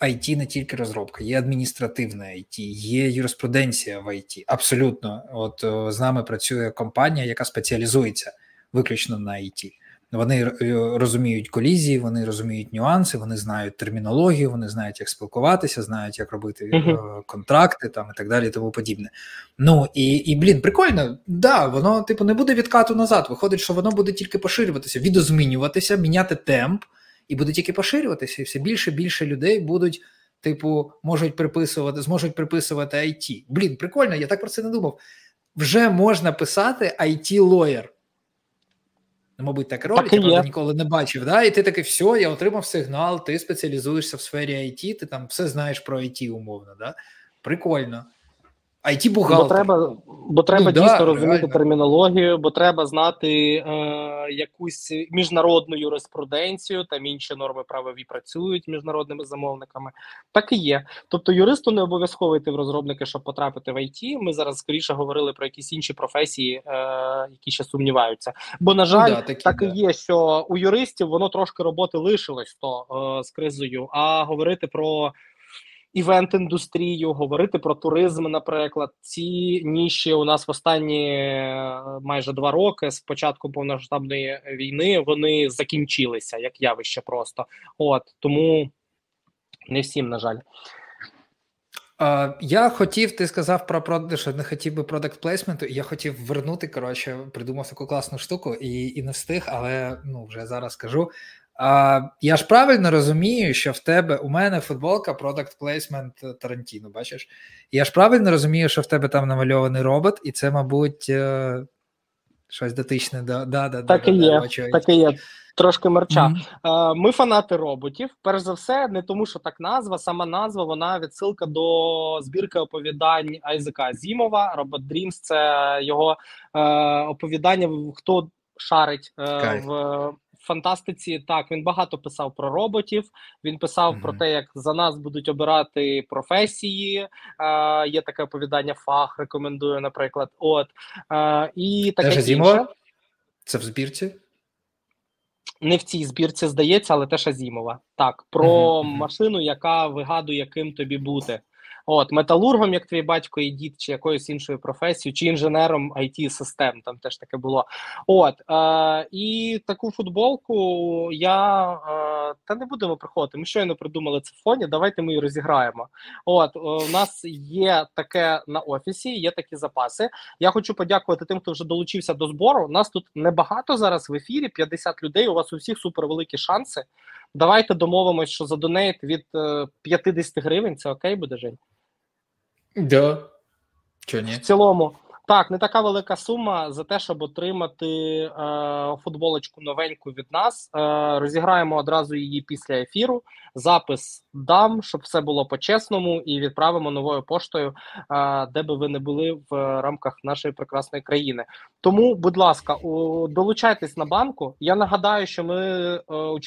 IT е, не тільки розробка, є адміністративне IT, є юриспруденція в IT. Абсолютно, от з нами працює компанія, яка спеціалізується виключно на IT. Вони розуміють колізії, вони розуміють нюанси, вони знають термінологію, вони знають, як спілкуватися, знають, як робити uh-huh. контракти там і так далі, і тому подібне. Ну і і блін, прикольно, да, воно типу не буде відкату назад. Виходить, що воно буде тільки поширюватися, відозмінюватися, міняти темп, і буде тільки поширюватися, і все більше і більше людей будуть. Типу, можуть приписувати, зможуть приписувати IT. Блін, прикольно, я так про це не думав. Вже можна писати IT-лоєр. Ну, мабуть, так так я правда, ніколи не бачив. Да? І ти такий, все, я отримав сигнал, ти спеціалізуєшся в сфері IT, ти там все знаєш про IT, умовно. Да? Прикольно it бухгалтер Бо треба бо треба ну, дійсно да, розуміти реально. термінологію, бо треба знати е, якусь міжнародну юриспруденцію, там інші норми правові працюють міжнародними замовниками. Так і є. Тобто юристу не обов'язково йти в розробники, щоб потрапити в IT. Ми зараз скоріше говорили про якісь інші професії, е, які ще сумніваються. Бо, на жаль, ну, да, такі, так да. і є, що у юристів воно трошки роботи лишилось то е, з кризою, а говорити про івент-індустрію, говорити про туризм, наприклад, ці ніші у нас в останні е, майже два роки з початку повномасштабної війни вони закінчилися як явище просто. От тому не всім, на жаль. Я хотів, ти сказав про продаж, що не хотів би продакт плейсменту, я хотів вернути. Коротше, придумав таку класну штуку і і не встиг, але ну вже зараз скажу. А, Я ж правильно розумію, що в тебе у мене футболка Product Placement Тарантіно, бачиш? Я ж правильно розумію, що в тебе там намальований робот, і це, мабуть, е, щось дотичне до. Да, да, Так да, і є. Так і є. Трошки мерча. Mm-hmm. Ми фанати роботів. Перш за все, не тому, що так назва, сама назва, вона відсилка до збірки оповідань Айзека Зімова. Робот Dreams – це його е, оповідання. Хто шарить е, в фантастиці так він багато писав про роботів. Він писав mm-hmm. про те, як за нас будуть обирати професії. Е, Є таке оповідання фах. Рекомендую, наприклад. От е, і таке інше. Це в збірці. Не в цій збірці здається, але теж Азімова. Так, про uh-huh. машину, яка вигадує, ким тобі бути. От металургом, як твій батько і дід, чи якоюсь іншою професією, чи інженером it систем там теж таке було. От е, і таку футболку я е, та не будемо приходити. Ми щойно придумали це в фоні. Давайте ми її розіграємо. От у нас є таке на офісі, є такі запаси. Я хочу подякувати тим, хто вже долучився до збору. Нас тут небагато зараз в ефірі. 50 людей. У вас у всіх супервеликі шанси. Давайте домовимось, що за донейт від 50 е, гривень це окей буде Жень? Да. Чого ні? В цілому. Так, не така велика сума за те, щоб отримати е, футболочку новеньку від нас. Е, Розіграємо одразу її після ефіру. Запис дам, щоб все було по-чесному, і відправимо новою поштою, е, де би ви не були в рамках нашої прекрасної країни. Тому, будь ласка, у, долучайтесь на банку. Я нагадаю, що ми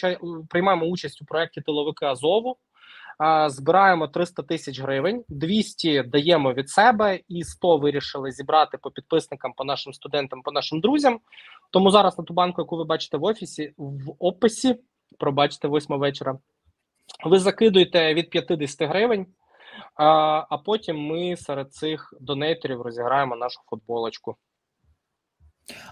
е, приймаємо участь у проєкті Тиловики Азову збираємо 300 тисяч гривень, 200 даємо від себе, і 100 вирішили зібрати по підписникам, по нашим студентам, по нашим друзям. Тому зараз на ту банку, яку ви бачите в офісі, в описі, пробачте, восьма вечора. Ви закидуєте від 50 гривень, а а потім ми серед цих донейтерів розіграємо нашу футболочку.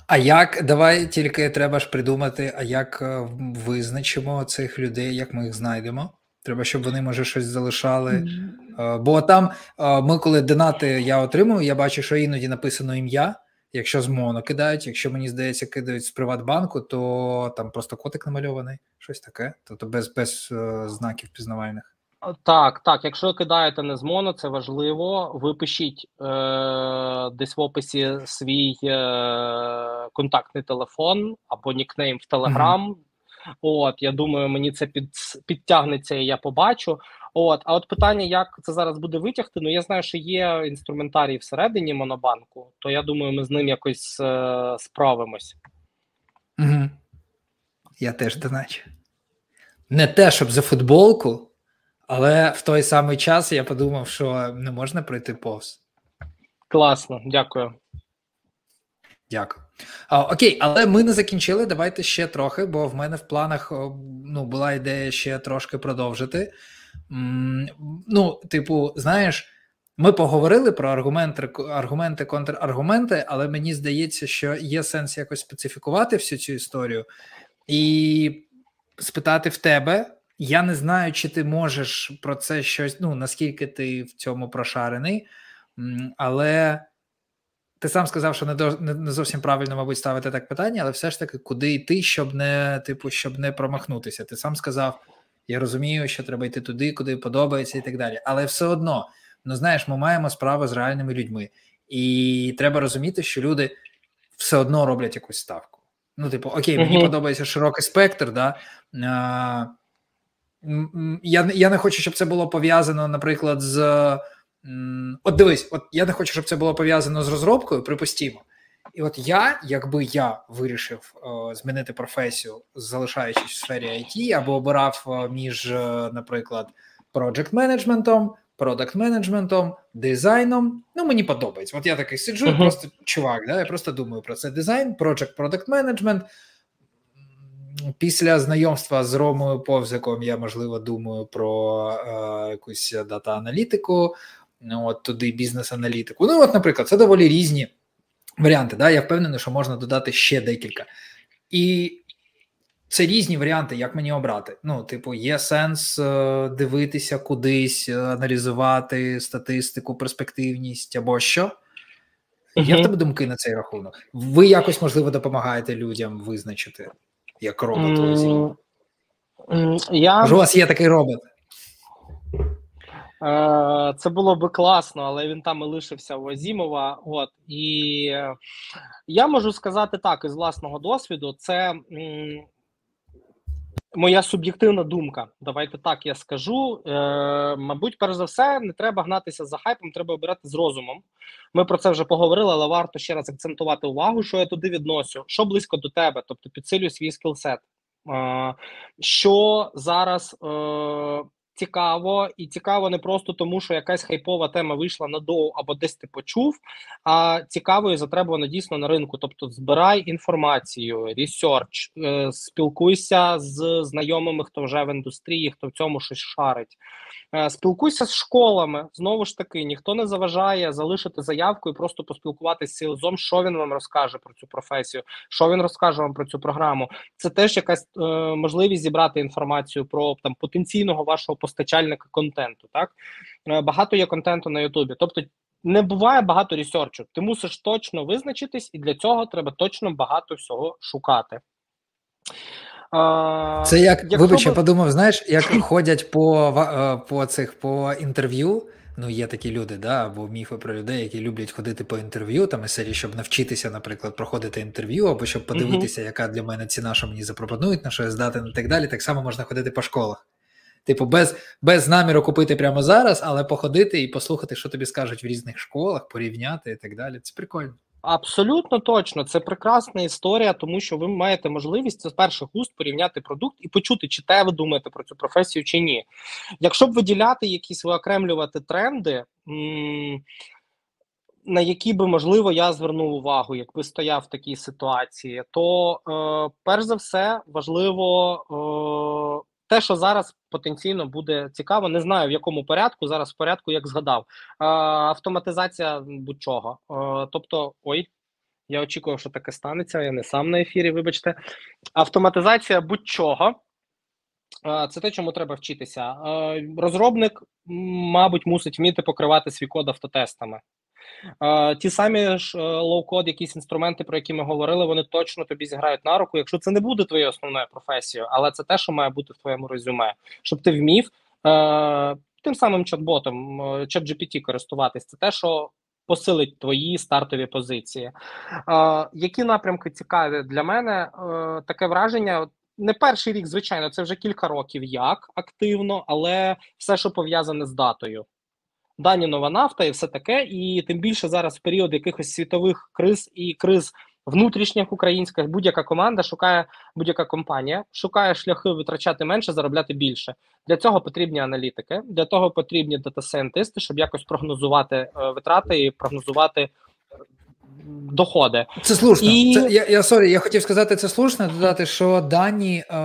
А як давай тільки треба ж придумати, а як е, визначимо цих людей, як ми їх знайдемо? Треба, щоб вони, може, щось залишали. Mm-hmm. Бо там ми, коли донати я отримую, я бачу, що іноді написано ім'я. Якщо з моно кидають, якщо мені здається, кидають з Приватбанку, то там просто котик намальований, щось таке, тобто без без е, знаків пізнавальних. Так, так. Якщо кидаєте не з моно, це важливо. Ви пишіть е, десь в описі свій е, контактний телефон або нікнейм в Телеграм. Mm-hmm. От я думаю, мені це під підтягнеться, і я побачу. От, а от питання, як це зараз буде витягти? Ну я знаю, що є інструментарій всередині Монобанку, то я думаю, ми з ним якось е, справимось. Угу. Я теж доначу. Не те, щоб за футболку, Але в той самий час я подумав, що не можна пройти повз. Класно, дякую. Дякую. А, Окей, але ми не закінчили. Давайте ще трохи, бо в мене в планах ну, була ідея ще трошки продовжити. Ну, типу, знаєш, ми поговорили про аргументи, аргументи, контраргументи, але мені здається, що є сенс якось специфікувати всю цю історію і спитати в тебе. Я не знаю, чи ти можеш про це щось, ну наскільки ти в цьому прошарений, але ти сам сказав, що не до не, не зовсім правильно, мабуть, ставити так питання, але все ж таки, куди йти, щоб не типу, щоб не промахнутися. Ти сам сказав, я розумію, що треба йти туди, куди подобається, і так далі. Але все одно, ну знаєш, ми маємо справу з реальними людьми, і треба розуміти, що люди все одно роблять якусь ставку. Ну, типу, окей, мені uh-huh. подобається широкий спектр, да. А, я я не хочу, щоб це було пов'язано, наприклад, з. От дивись, от я не хочу, щоб це було пов'язано з розробкою, припустімо. І от я, якби я вирішив о, змінити професію, залишаючись в сфері IT, або обирав о, між, наприклад, project менеджментом, продакт менеджментом, дизайном. Ну, мені подобається. От я такий сиджу, uh-huh. просто чувак, да, я просто думаю про це дизайн, project продакт менеджмент. Після знайомства з Ромою Повзиком я можливо думаю про е, якусь дата-аналітику, ну, от туди бізнес-аналітику. Ну, от, наприклад, це доволі різні варіанти. Да? Я впевнений, що можна додати ще декілька. І це різні варіанти, як мені обрати. Ну, типу, є сенс е, дивитися кудись, е, аналізувати статистику, перспективність або що. Є в тебе думки на цей рахунок? Ви якось, можливо, допомагаєте людям визначити, як робот mm, я... Може, у вас є такий робот? Е, це було би класно, але він там і лишився у Азімова. От і я можу сказати так із власного досвіду, це моя суб'єктивна думка. Давайте так я скажу. Е, Мабуть, перш за все, не треба гнатися за хайпом, треба обирати з розумом. Ми про це вже поговорили, але варто ще раз акцентувати увагу, що я туди відносю, що близько до тебе, тобто підсилюй свій скілсет. Е, що зараз цікаво, і цікаво не просто тому, що якась хайпова тема вийшла на доу або десь ти почув, а цікаво і затребувано дійсно на ринку. Тобто, збирай інформацію, ресерч, спілкуйся з знайомими, хто вже в індустрії, хто в цьому щось шарить. Е, спілкуйся з школами. Знову ж таки, ніхто не заважає залишити заявку і просто поспілкуватися з селзом, що він вам розкаже про цю професію, що він розкаже вам про цю програму. Це теж якась е, можливість зібрати інформацію про там потенційного вашого постачальника контенту. Так е, багато є контенту на Ютубі. Тобто не буває багато ресерчу. Ти мусиш точно визначитись, і для цього треба точно багато всього шукати. Це як Якщо вибач, я подумав, знаєш, як ходять по е, по цих по інтерв'ю. Ну, є такі люди, да, або міфи про людей, які люблять ходити по інтерв'ю, там і серії, щоб навчитися, наприклад, проходити інтерв'ю, або щоб подивитися, uh-huh. яка для мене ціна, що мені запропонують, на що я здати, і так далі. Так само можна ходити по школах. Типу, без без наміру купити прямо зараз, але походити і послухати, що тобі скажуть в різних школах, порівняти і так далі. Це прикольно. Абсолютно точно, це прекрасна історія, тому що ви маєте можливість з перших уст порівняти продукт і почути, чи те ви думаєте про цю професію, чи ні. Якщо б виділяти якісь виокремлювати тренди, на які би можливо я звернув увагу, якби стояв в такій ситуації, то е, перш за все важливо. Е, те, що зараз потенційно буде цікаво, не знаю в якому порядку. Зараз в порядку, як згадав, автоматизація будь-чого. А, тобто, ой, я очікував, що таке станеться. Я не сам на ефірі. Вибачте, автоматизація будь-чого. Це те, чому треба вчитися. Розробник, мабуть, мусить вміти покривати свій код автотестами. Ті самі ж лоу-код, якісь інструменти, про які ми говорили, вони точно тобі зіграють на руку, якщо це не буде твоєю основною професією, але це те, що має бути в твоєму резюме, щоб ти вмів е, тим самим чат-ботом, чат GPT користуватись. Це те, що посилить твої стартові позиції. Е, які напрямки цікаві для мене? Е, таке враження. Не перший рік, звичайно, це вже кілька років як активно, але все, що пов'язане з датою дані нова нафта і все таке. І тим більше зараз в період якихось світових криз і криз внутрішніх українських будь-яка команда шукає будь-яка компанія, шукає шляхи витрачати менше, заробляти більше. Для цього потрібні аналітики, для того потрібні дата-сайентисти, щоб якось прогнозувати е, витрати і прогнозувати е, доходи. Це слушно. І... Це, я я sorry, я хотів сказати це слушно, додати, що дані е,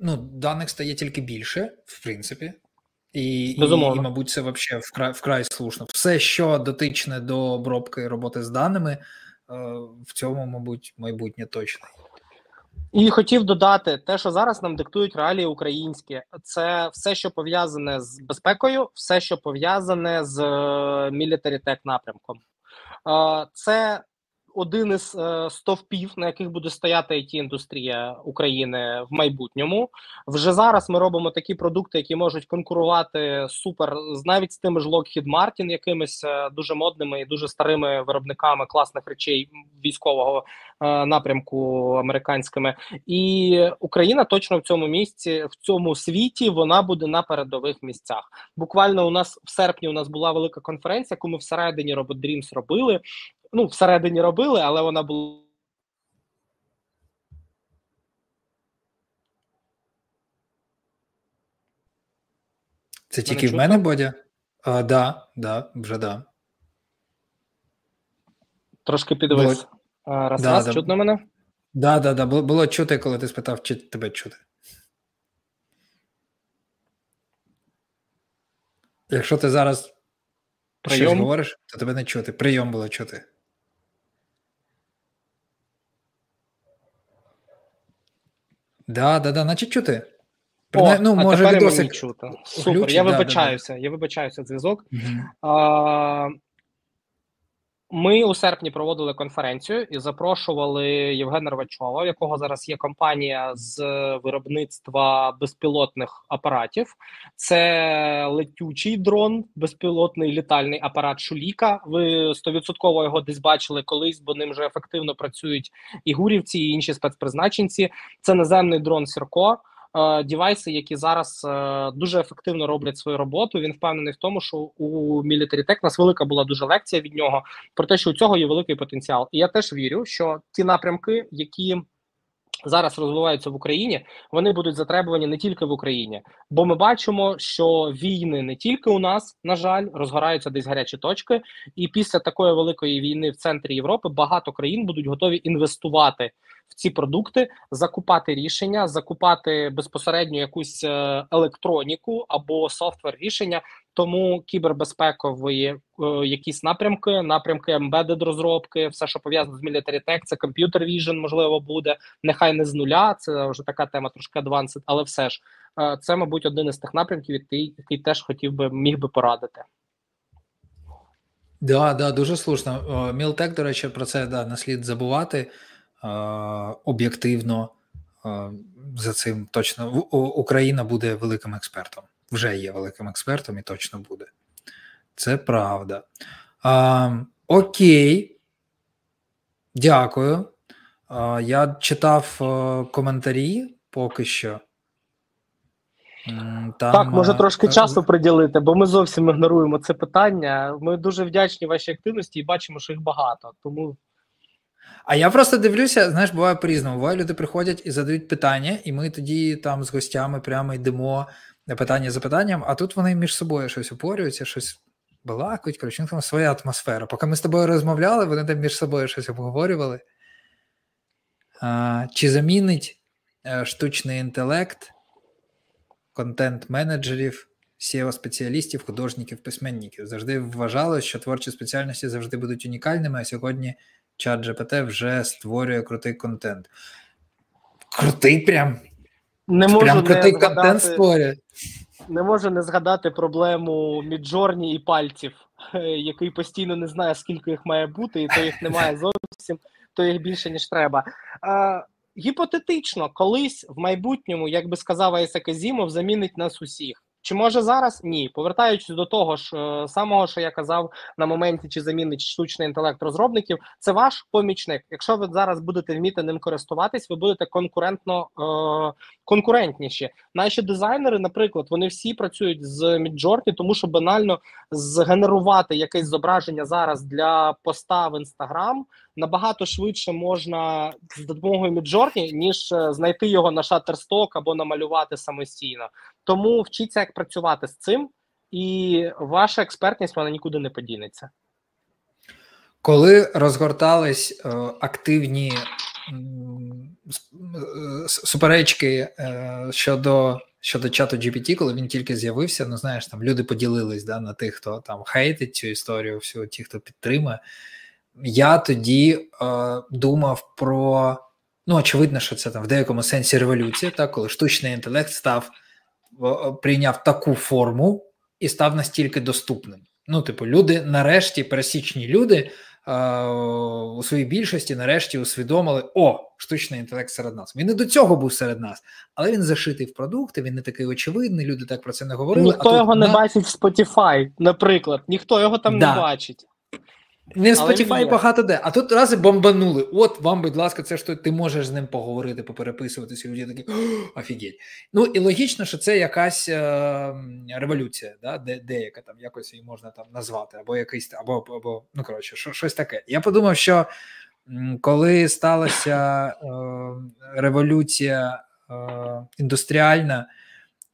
ну, даних стає тільки більше, в принципі. І, і, і, мабуть, це взагалі вкрай вкрай слушно. Все, що дотичне до обробки роботи з даними, е, в цьому, мабуть, майбутнє точно. І хотів додати те, що зараз нам диктують реалії українські, це все, що пов'язане з безпекою, все, що пов'язане з мілітарітек напрямком. Е, це один із е, стовпів, на яких буде стояти it індустрія України в майбутньому. Вже зараз ми робимо такі продукти, які можуть конкурувати супер навіть з тими ж Lockheed Martin, якимись е, дуже модними і дуже старими виробниками класних речей військового е, напрямку американськими. І Україна точно в цьому місці, в цьому світі, вона буде на передових місцях. Буквально у нас в серпні у нас була велика конференція, яку ми всередині Robot Dreams робили ну, всередині робили, але вона була. Це тільки чутно? в мене Бодя? А, Да, да, вже да. Трошки підвис. Було... Раз, да, раз, да. чутно мене? Да, да, да. Було, було чути, коли ти спитав, чи тебе чути. Якщо ти зараз щось говориш, то тебе не чути. Прийом було чути. Да, да, да, значить чути. О, ну, а може, тепер мені чути. Супер, я да, вибачаюся, да, да. я вибачаюся зв'язок. Угу. А, Ми у серпні проводили конференцію і запрошували Євгена Рвачова, у якого зараз є компанія з виробництва безпілотних апаратів. Це летючий дрон, безпілотний літальний апарат Шуліка. Ви стовідсотково його десь бачили колись, бо ним вже ефективно працюють і гурівці, і інші спецпризначенці. Це наземний дрон Сірко. Е, дівайси, які зараз е, дуже ефективно роблять свою роботу. Він впевнений в тому, що у Military Tech нас велика була дуже лекція від нього про те, що у цього є великий потенціал. І я теж вірю, що ті напрямки, які Зараз розвиваються в Україні, вони будуть затребувані не тільки в Україні, бо ми бачимо, що війни не тільки у нас, на жаль, розгораються десь гарячі точки, і після такої великої війни в центрі Європи багато країн будуть готові інвестувати в ці продукти, закупати рішення, закупати безпосередньо якусь е, електроніку або софтвер рішення. Тому кібербезпекові е, якісь напрямки, напрямки embedded розробки, все, що пов'язано з Military Tech, це Computer Vision, можливо, буде нехай не з нуля. Це вже така тема трошки advanced, але все ж е, це, мабуть, один із тих напрямків, який, теж хотів би міг би порадити. Да, да, дуже слушно. Мілтек, до речі, про це да, не слід забувати об'єктивно за цим точно Україна буде великим експертом. Вже є великим експертом і точно буде. Це правда. А, Окей. Дякую. А, Я читав коментарі поки що. Там, так, може трошки часу приділити, бо ми зовсім ігноруємо це питання. Ми дуже вдячні вашій активності і бачимо, що їх багато. Тому а я просто дивлюся, знаєш, буває по-різному. Буває, люди приходять і задають питання, і ми тоді там з гостями прямо йдемо питання за питанням, а тут вони між собою щось опорюються, щось балакають, коротше, там своя атмосфера. Поки ми з тобою розмовляли, вони там між собою щось обговорювали. А, Чи замінить е, штучний інтелект, контент-менеджерів, seo спеціалістів, художників, письменників? Завжди вважалось, що творчі спеціальності завжди будуть унікальними, а сьогодні чат GPT вже створює крутий контент. Крутий прям. Не можу прям не згадати, створює. Не можу не згадати проблему Midjourney і пальців, який постійно не знає, скільки їх має бути, і то їх немає зовсім, то їх більше, ніж треба. А, Гіпотетично, колись в майбутньому, як би сказав Айзек Азімов, замінить нас усіх. Чи може зараз? Ні. Повертаючись до того ж е, самого, що я казав на моменті, чи замінить штучний інтелект розробників, це ваш помічник. Якщо ви зараз будете вміти ним користуватись, ви будете конкурентно е, конкурентніші. Наші дизайнери, наприклад, вони всі працюють з Midjourney, тому що банально згенерувати якесь зображення зараз для поста в Instagram набагато швидше можна з допомогою Midjourney, ніж е, знайти його на Shutterstock або намалювати самостійно. Тому вчіться, як працювати з цим, і ваша експертність вона нікуди не подінеться. Коли розгортались е, активні е, суперечки е, щодо щодо чату GPT, коли він тільки з'явився, ну знаєш, там люди поділились да, на тих, хто там хейтить цю історію, всю ті, хто підтримує. Я тоді е, думав про ну, очевидно, що це там в деякому сенсі революція, так, коли штучний інтелект став прийняв таку форму і став настільки доступним. Ну, типу, люди, нарешті, пересічні люди у своїй більшості нарешті усвідомили: о, штучний інтелект серед нас. Він і до цього був серед нас, але він зашитий в продукти. Він не такий очевидний. Люди так про це не говорили. Ніхто а його тут, не на... бачить в Spotify, наприклад. Ніхто його там да. не бачить. Не в Spotify багато де. А тут рази бомбанули. От вам, будь ласка, це що ти можеш з ним поговорити, попереписуватися. Люди такі офігеть. Ну і логічно, що це якась е, революція, да? де деяка там якось її можна там назвати, або якийсь або, або ну коротше, що, щось таке. Я подумав, що коли сталася е, революція е, індустріальна.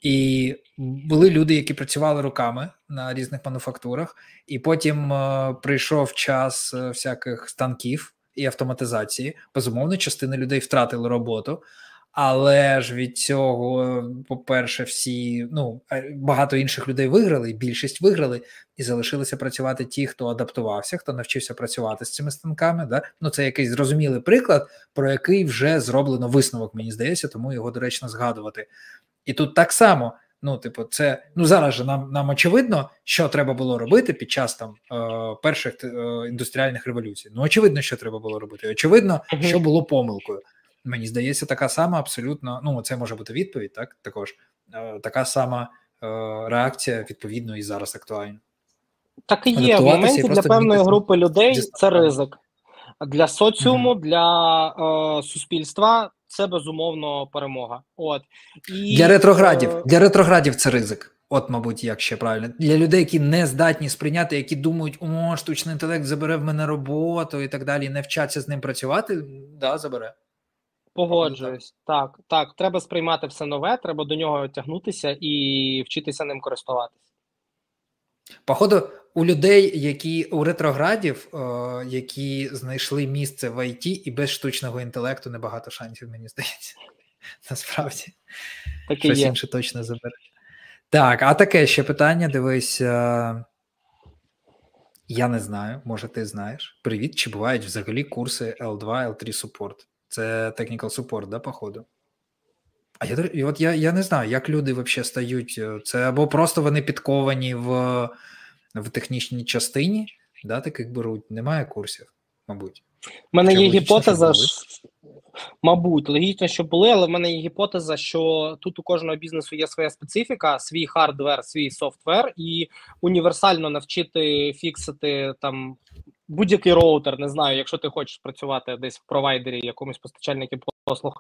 І були люди, які працювали руками на різних мануфактурах, і потім е, прийшов час е, всяких станків і автоматизації. Безумовно, частина людей втратили роботу, але ж від цього, по-перше, всі ну багато інших людей виграли, більшість виграли, і залишилися працювати ті, хто адаптувався, хто навчився працювати з цими станками. Да? Ну це якийсь зрозумілий приклад, про який вже зроблено висновок, мені здається, тому його доречно згадувати. І тут так само. Ну, типу, це ну зараз же нам нам очевидно, що треба було робити під час там е, перших е, індустріальних революцій. Ну, очевидно, що треба було робити. Очевидно, що було помилкою. Мені здається, така сама абсолютно. Ну, це може бути відповідь, так також е, така сама е, реакція, відповідно, і зараз актуальна. Так і є в моменті для певної групи людей. Це ризик для соціуму, mm-hmm. для е, суспільства це безумовно перемога. От і для ретроградів. Е... Для ретроградів це ризик. От, мабуть, як ще правильно для людей, які не здатні сприйняти, які думають, о, штучний інтелект забере в мене роботу і так далі, не вчаться з ним працювати. Да, забере. Погоджуюсь, так, так. Треба сприймати все нове, треба до нього тягнутися і вчитися ним користуватися. Походу, у людей, які у ретроградів, о, які знайшли місце в ІТ і без штучного інтелекту небагато шансів, мені здається. Насправді, так щось є. інше точно забере. Так, а таке ще питання. Дивись. Я не знаю, може, ти знаєш. Привіт, чи бувають взагалі курси L2, L3 Support? Це technical support, да, походу? А я і от я я не знаю, як люди взагалі стають. Е, це або просто вони підковані в в технічній частині, да, таких беруть. Немає курсів, мабуть. У мене є гіпотеза, мабуть, логічно, що були, але в мене є гіпотеза, що тут у кожного бізнесу є своя специфіка, свій hardware, свій software, і універсально навчити фіксити там будь-який роутер, не знаю, якщо ти хочеш працювати десь в провайдері, якомусь постачальнику послуг,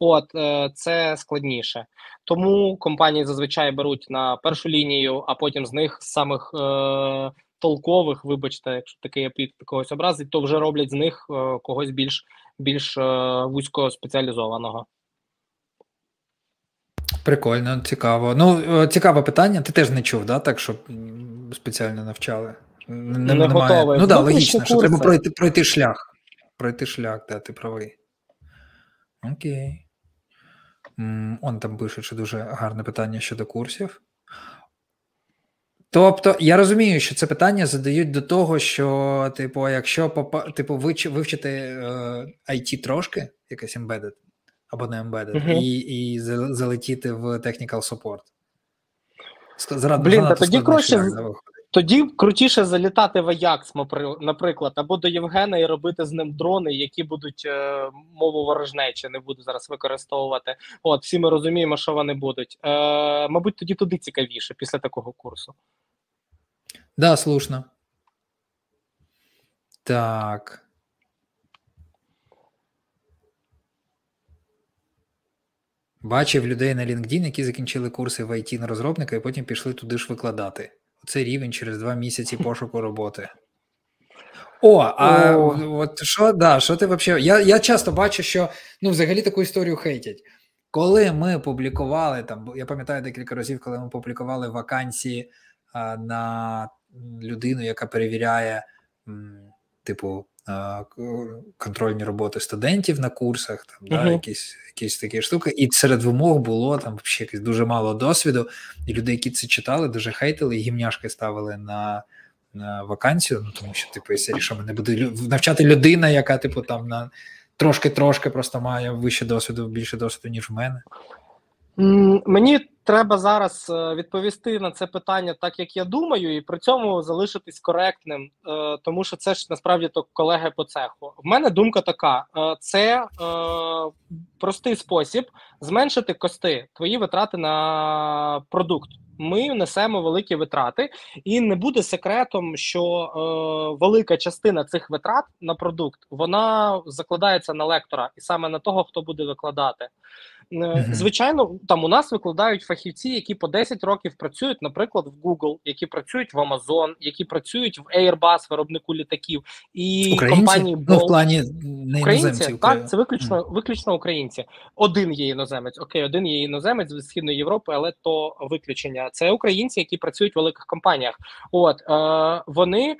от е, це складніше. Тому компанії зазвичай беруть на першу лінію, а потім з них з самих е, толкових, вибачте, якщо такий апіт когось образить, то вже роблять з них е, когось більш більш е, вузько спеціалізованого. Прикольно, цікаво. Ну, е, цікаве питання. Ти теж не чув, да? так що спеціально навчали. Не, не немає. Ну так, да, логічно, що треба пройти пройти шлях. Пройти шлях, да, ти правий. Окей. Он там пише, що дуже гарне питання щодо курсів. Тобто, я розумію, що це питання задають до того, що, типу, якщо типу, вивчити е, IT трошки, якесь embedded, або не embedded, uh-huh. і і залетіти в technical support. Блін, та тоді краще тоді крутіше залітати в Аякс, наприклад, або до Євгена і робити з ним дрони, які будуть е, мову ворожнечі, не буду зараз використовувати. От всі ми розуміємо, що вони будуть. Е, Мабуть, тоді туди цікавіше після такого курсу. Да, слушно. Так. Бачив людей на LinkedIn, які закінчили курси в IT на розробника і потім пішли туди ж викладати. Це рівень через два місяці пошуку роботи. О, а О. от що да, що ти взагалі? Я я часто бачу, що ну, взагалі таку історію хейтять. Коли ми публікували там, я пам'ятаю декілька разів, коли ми публікували вакансії а, на людину, яка перевіряє, м, типу, контрольні роботи студентів на курсах, там, uh-huh. якісь якісь такі штуки, і серед вимог було там ще якось дуже мало досвіду, і люди, які це читали, дуже хейтили і гімняшки ставили на на вакансію, ну тому що, типу, якщо що мене буде навчати людина, яка, типу, там на трошки-трошки просто має вище досвіду, більше досвіду, ніж в мене. Мені треба зараз е, відповісти на це питання так, як я думаю, і при цьому залишитись коректним, е, тому що це ж насправді то колеги по цеху. В мене думка така: е, це простий спосіб зменшити кости, твої витрати на продукт ми несемо великі витрати, і не буде секретом, що е, велика частина цих витрат на продукт вона закладається на лектора, і саме на того, хто буде викладати. Mm-hmm. Звичайно, там у нас викладають фахівці, які по 10 років працюють, наприклад, в Google, які працюють в Amazon, які працюють в Airbus, виробнику літаків і українці? компанії Bolt. Ну, в плані не українці. Так, це виключно виключно українці. Один є іноземець. Окей, один є іноземець з східної Європи, але то виключення. Це українці, які працюють в великих компаніях. От е, вони.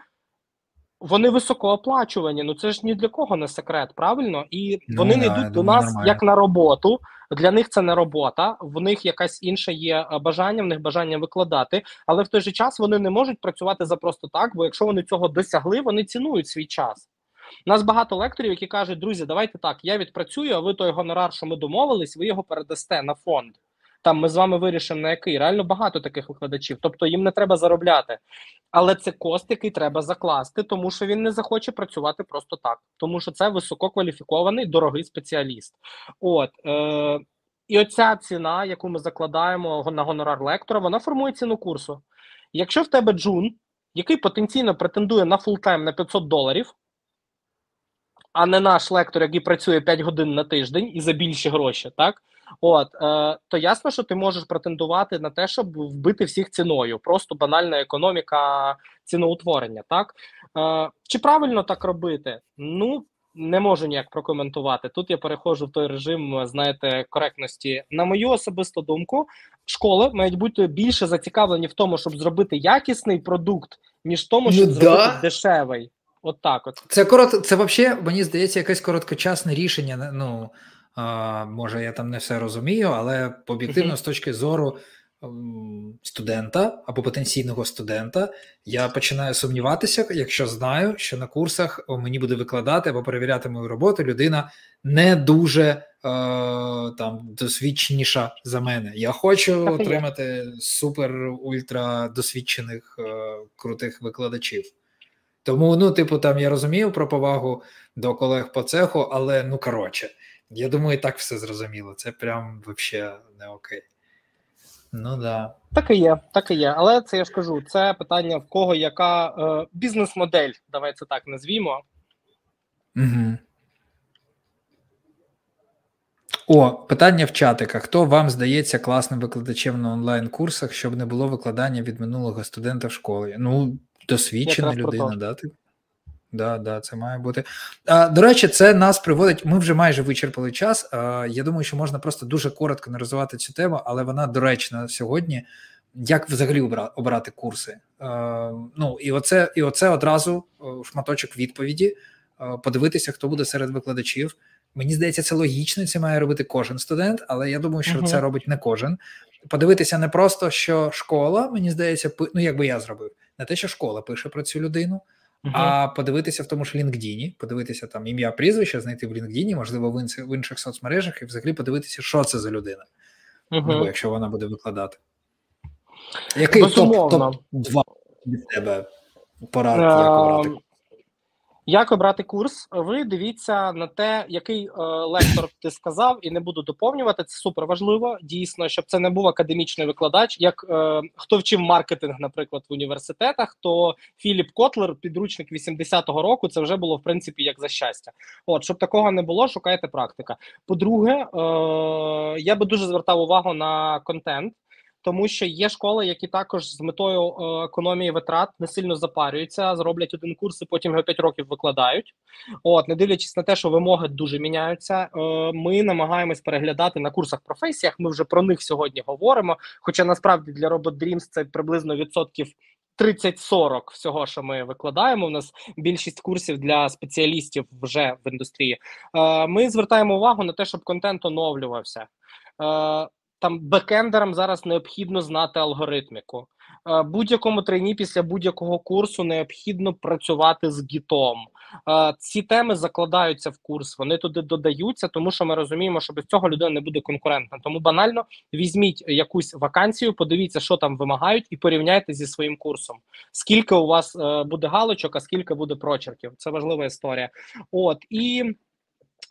Вони високооплачувані, ну це ж ні для кого не секрет, правильно? І ну, вони не йдуть до нас нормально. як на роботу. Для них це не робота, в них якась інша є е, бажання, в них бажання викладати, але в той же час вони не можуть працювати за просто так, бо якщо вони цього досягли, вони цінують свій час. У нас багато лекторів, які кажуть, друзі, давайте так, я відпрацюю, а ви той гонорар, що ми домовились, ви його передасте на фонд. Там ми з вами вирішимо на який. Реально багато таких викладачів. Тобто їм не треба заробляти. Але це кост, який треба закласти, тому що він не захоче працювати просто так, тому що це висококваліфікований дорогий спеціаліст. От е, і оця ціна, яку ми закладаємо на гонорар лектора, вона формує ціну курсу. Якщо в тебе джун, який потенційно претендує на full-time на 500 доларів, а не наш лектор, який працює 5 годин на тиждень і за більші гроші, так От е, то ясно, що ти можеш претендувати на те, щоб вбити всіх ціною, просто банальна економіка ціноутворення. Так е, чи правильно так робити? Ну не можу ніяк прокоментувати. Тут я переходжу в той режим, знаєте, коректності. На мою особисту думку, школи мають бути більше зацікавлені в тому, щоб зробити якісний продукт, ніж в тому, щоб ну, зробити да. дешевий. От так, от це корот. Це взагалі, мені здається, якесь короткочасне рішення. Ну а, Може, я там не все розумію, але об'єктивно, mm-hmm. з точки зору студента або потенційного студента, я починаю сумніватися, якщо знаю, що на курсах мені буде викладати або перевіряти мою роботу людина не дуже е, там досвідченіша за мене. Я хочу отримати супер ультра досвідчених е, крутих викладачів. Тому, ну, типу, там я розумію про повагу до колег по цеху, але ну коротше. Я думаю, і так все зрозуміло. Це прям взагалі не окей. Ну да. Так і є, так і є. Але це я ж кажу, це питання в кого яка е, бізнес-модель, давай це так назвімо. Угу. О, питання в чатиках. Хто вам здається класним викладачем на онлайн-курсах, щоб не було викладання від минулого студента в школі? Ну, досвідчена людина, да? Ти? Да, да, це має бути. А, До речі, це нас приводить. Ми вже майже вичерпали час. А, Я думаю, що можна просто дуже коротко не цю тему, але вона доречна сьогодні. Як взагалі обрати курси? А, Ну і оце, і оце одразу шматочок відповіді. Подивитися, хто буде серед викладачів. Мені здається, це логічно. Це має робити кожен студент, але я думаю, що uh-huh. це робить не кожен. Подивитися не просто що школа, мені здається, ну як би я зробив, не те, що школа пише про цю людину. Uh-huh. А подивитися в тому ж LinkedIn, подивитися там ім'я прізвище, знайти в LinkedIn, можливо, в інших, в інших соцмережах, і взагалі подивитися, що це за людина, uh-huh. ну, якщо вона буде викладати. Який топ, топ 2 від тебе порад, як обрати? Як обрати курс? Ви дивіться на те, який е, лектор ти сказав, і не буду доповнювати. Це супер важливо. Дійсно, щоб це не був академічний викладач. Як е, хто вчив маркетинг, наприклад, в університетах, то Філіп Котлер, підручник 80-го року, це вже було в принципі як за щастя. От щоб такого не було, шукайте практика. По-друге, е, я би дуже звертав увагу на контент. Тому що є школи, які також з метою е, економії витрат не сильно запарюються, зроблять один курс і потім його 5 років викладають. От, не дивлячись на те, що вимоги дуже міняються. Е, ми намагаємось переглядати на курсах професіях. Ми вже про них сьогодні говоримо. Хоча насправді для Robot Dreams це приблизно відсотків 30-40 всього, що ми викладаємо. У нас більшість курсів для спеціалістів вже в індустрії. Е, Ми звертаємо увагу на те, щоб контент оновлювався. Там бекендерам зараз необхідно знати алгоритміку. Е, будь-якому трейні після будь-якого курсу необхідно працювати з гітом. Е, ці теми закладаються в курс, вони туди додаються, тому що ми розуміємо, що без цього людина не буде конкурентна. Тому банально візьміть якусь вакансію, подивіться, що там вимагають, і порівняйте зі своїм курсом. Скільки у вас е, буде галочок, а скільки буде прочерків. Це важлива історія. От і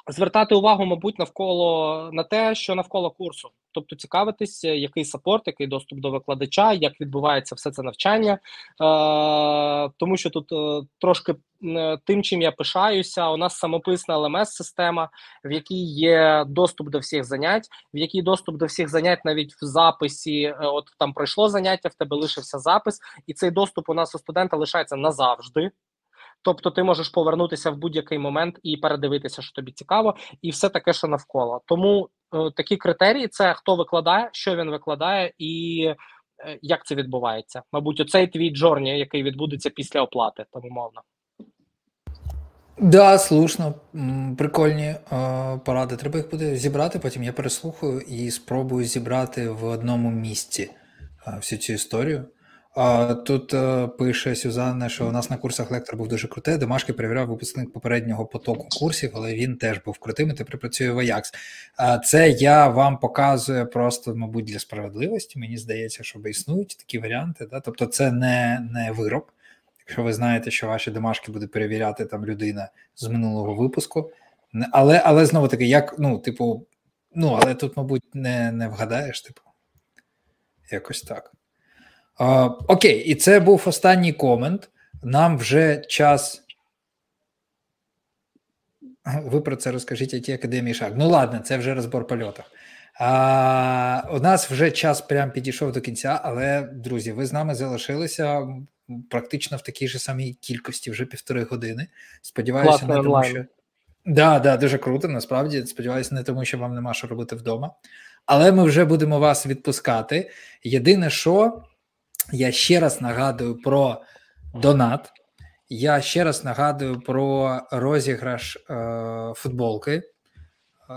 звертати увагу, мабуть, навколо на те, що навколо курсу. Тобто цікавитись, який сапорт, який доступ до викладача, як відбувається все це навчання, е, тому що тут е, трошки е, тим, чим я пишаюся, у нас самописна ЛМС-система, в якій є доступ до всіх занять, в якій доступ до всіх занять навіть в записі. Е, от там пройшло заняття, в тебе лишився запис, і цей доступ у нас у студента лишається назавжди. Тобто ти можеш повернутися в будь-який момент і передивитися, що тобі цікаво, і все таке, що навколо. Тому е, такі критерії: це хто викладає, що він викладає, і е, як це відбувається. Мабуть, оцей твій джорні, який відбудеться після оплати, тому мовно. Да, слушно, прикольні е, поради. Треба їх буде зібрати. Потім я переслухаю і спробую зібрати в одному місці е, всю цю історію. Тут е, пише Сюзанна, що у нас на курсах лектор був дуже крутий. Домашки перевіряв випускник попереднього потоку курсів, але він теж був крутим і тепер працює в Аякс. Це я вам показую просто, мабуть, для справедливості. Мені здається, що існують такі варіанти. Да? Тобто, це не не вироб. Якщо ви знаєте, що ваші домашки буде перевіряти там людина з минулого випуску. Але але знову таки, як, ну, типу, ну, але тут, мабуть, не, не вгадаєш, типу, якось так. А, Окей, і це був останній комент. Нам вже час. Ви про це розкажіть IT Академії Шаг. Ну, ладно, це вже розбор польотів. А, У нас вже час прям підійшов до кінця, але, друзі, ви з нами залишилися практично в такій же самій кількості вже півтори години. Сподіваюся, не тому, що. Да, да, дуже круто. Насправді сподіваюся, не тому, що вам нема що робити вдома. Але ми вже будемо вас відпускати. Єдине, що. Я ще раз нагадую про донат. Я ще раз нагадую про розіграш е, футболки. Е,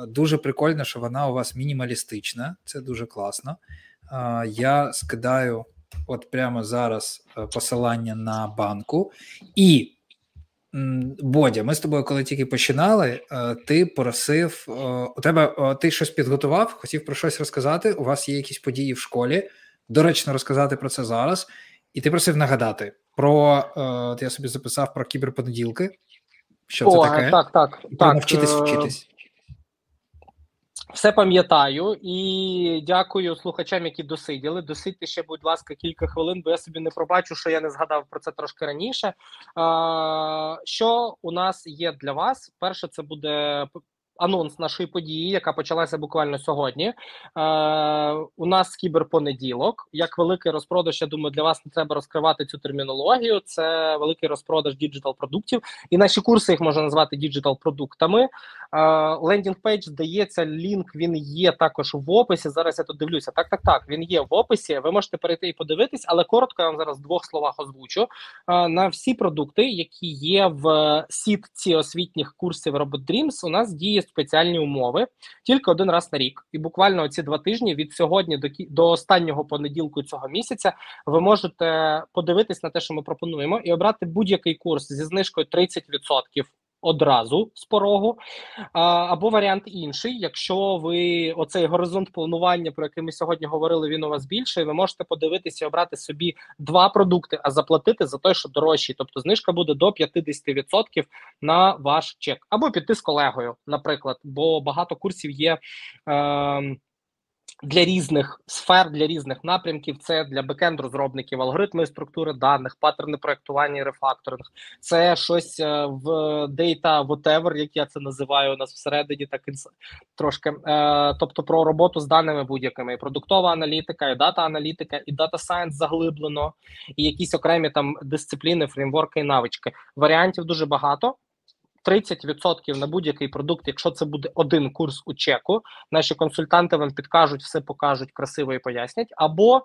дуже прикольно, що вона у вас мінімалістична, це дуже класно. Е, я скидаю от прямо зараз е, посилання на банку. І, Бодя, ми з тобою, коли тільки починали, е, ти просив у тебе ти щось підготував, хотів про щось розказати. У вас є якісь події в школі доречно розказати про це зараз. І ти просив нагадати про е, я собі записав про кіберпонеділки. Що О, це таке? Так, так. І так. навчитись е, вчитись. Все пам'ятаю і дякую слухачам, які досиділи. Досидьте ще, будь ласка, кілька хвилин, бо я собі не пробачу, що я не згадав про це трошки раніше. Що у нас є для вас? Перше, це буде анонс нашої події, яка почалася буквально сьогодні. Е, У нас кіберпонеділок. Як великий розпродаж, я думаю, для вас не треба розкривати цю термінологію. Це великий розпродаж digital продуктів, і наші курси їх можна назвати digital продуктами. Landing page здається, лінк він є також в описі. Зараз я тут дивлюся. Так, так, так. Він є в описі. Ви можете перейти і подивитись, але коротко я вам зараз в двох словах озвучу е, на всі продукти, які є в сітці освітніх курсів Robot Dreams, У нас діє спеціальні умови тільки один раз на рік. І буквально ці два тижні від сьогодні до до останнього понеділку цього місяця ви можете подивитись на те, що ми пропонуємо, і обрати будь-який курс зі знижкою 30% одразу з порогу, або варіант інший. Якщо ви оцей горизонт планування, про який ми сьогодні говорили, він у вас більший, ви можете подивитися і обрати собі два продукти, а заплатити за той, що дорожчий. Тобто знижка буде до 50% на ваш чек, або піти з колегою, наприклад, бо багато курсів є. Е, для різних сфер, для різних напрямків. Це для backend розробників, алгоритми структури даних, паттерни проектування, рефакторинг. Це щось е, в data whatever, як я це називаю у нас всередині, так і трошки. Е, тобто про роботу з даними будь-якими, і продуктова аналітика, і data аналітика, і data science заглиблено, і якісь окремі там дисципліни, фреймворки і навички. Варіантів дуже багато. 30% на будь-який продукт, якщо це буде один курс у чеку, наші консультанти вам підкажуть, все покажуть красиво і пояснять. Або е,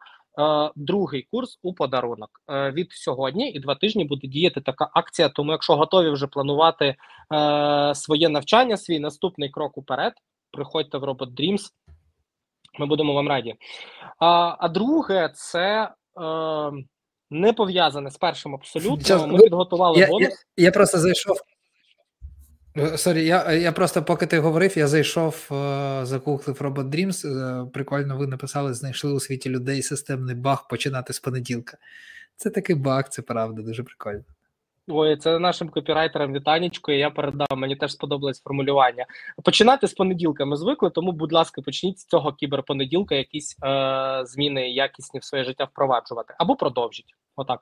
другий курс у подарунок е, від сьогодні і два тижні буде діяти така акція. Тому, якщо готові вже планувати е, своє навчання, свій наступний крок уперед, приходьте в Robot Dreams, Ми будемо вам раді. А а друге, це е, не пов'язане з першим абсолютно. Ми підготували я, бонус. Я, я просто зайшов. Е, сорі, я я просто поки ти говорив, я зайшов, е, загуглив Robot Dreams. Е, прикольно, ви написали, знайшли у світі людей системний баг починати з понеділка. Це такий баг, це правда, дуже прикольно. Ой, це нашим копірайтерам вітанечко, і я передав. Мені теж сподобалось формулювання. Починати з понеділка ми звикли, тому, будь ласка, почніть з цього кіберпонеділка якісь е, зміни якісні в своє життя впроваджувати або продовжіть. Отак.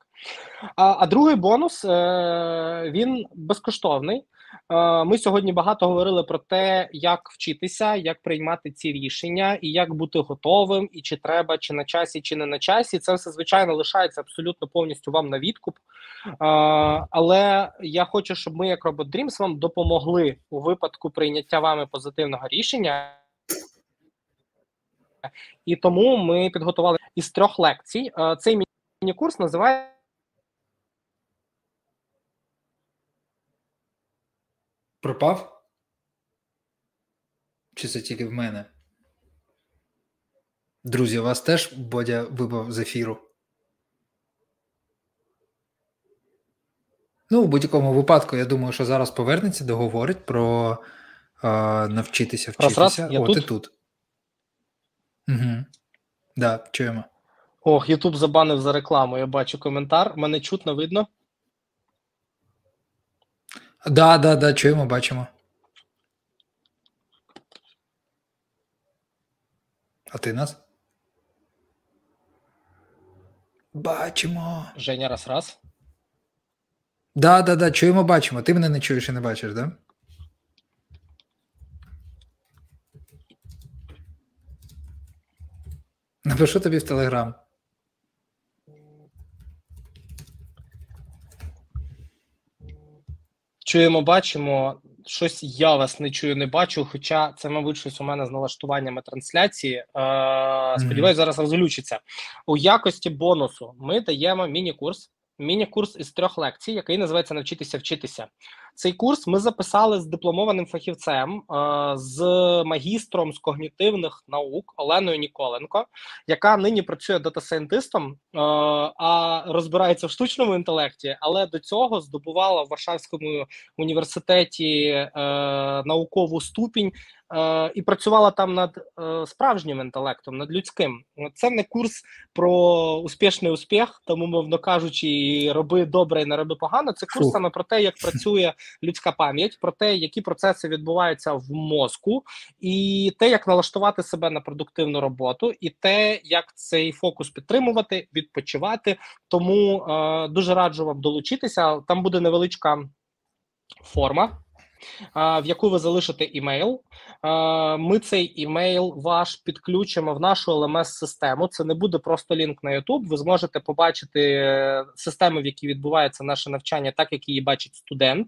А а другий бонус е, він безкоштовний. Е, ми сьогодні багато говорили про те, як вчитися, як приймати ці рішення, і як бути готовим, і чи треба, чи на часі, чи не на часі. Це все звичайно лишається абсолютно повністю вам на відкуп. Е, але я хочу, щоб ми, як Robot Dreams, вам допомогли у випадку прийняття вами позитивного рішення. І тому ми підготували із трьох лекцій. Е, цей міні-курс називається. Пропав? Чи це тільки в мене? Друзі, у вас теж Бодя випав з ефіру? Ну, в будь-якому випадку, я думаю, що зараз повернеться, договорить про е, навчитися вчитися. Раз, раз, я О, тут? ти тут. Угу. Да, чуємо. Ох, Ютуб забанив за рекламу. Я бачу коментар. Мене чутно видно. Да, да, да, чуємо, бачимо. А ти нас? Бачимо. Женя, раз раз. Да, да, да, чуємо, бачимо. Ти мене не чуєш і не бачиш, да? Напишу тобі в Телеграм. Чуємо, бачимо. Щось я вас не чую, не бачу. Хоча це, мабуть, щось у мене з налаштуваннями трансляції. Е, Сподіваюсь, зараз розлючиться. У якості бонусу ми даємо міні-курс. Міні-курс із трьох лекцій, який називається Навчитися вчитися. Цей курс ми записали з дипломованим фахівцем, е, з магістром з когнітивних наук Оленою Ніколенко, яка нині працює дата-сайентистом, е, а розбирається в штучному інтелекті, але до цього здобувала в Варшавському університеті е, наукову ступінь і працювала там над справжнім інтелектом, над людським. Це не курс про успішний успіх, тому, мовно кажучи, роби добре і не роби погано. Це курс саме про те, як працює людська пам'ять, про те, які процеси відбуваються в мозку, і те, як налаштувати себе на продуктивну роботу, і те, як цей фокус підтримувати, відпочивати. Тому е, дуже раджу вам долучитися. Там буде невеличка форма в яку ви залишите імейл. Ми цей імейл ваш підключимо в нашу lms систему Це не буде просто лінк на YouTube. Ви зможете побачити е, систему, в якій відбувається наше навчання, так як її бачить студент.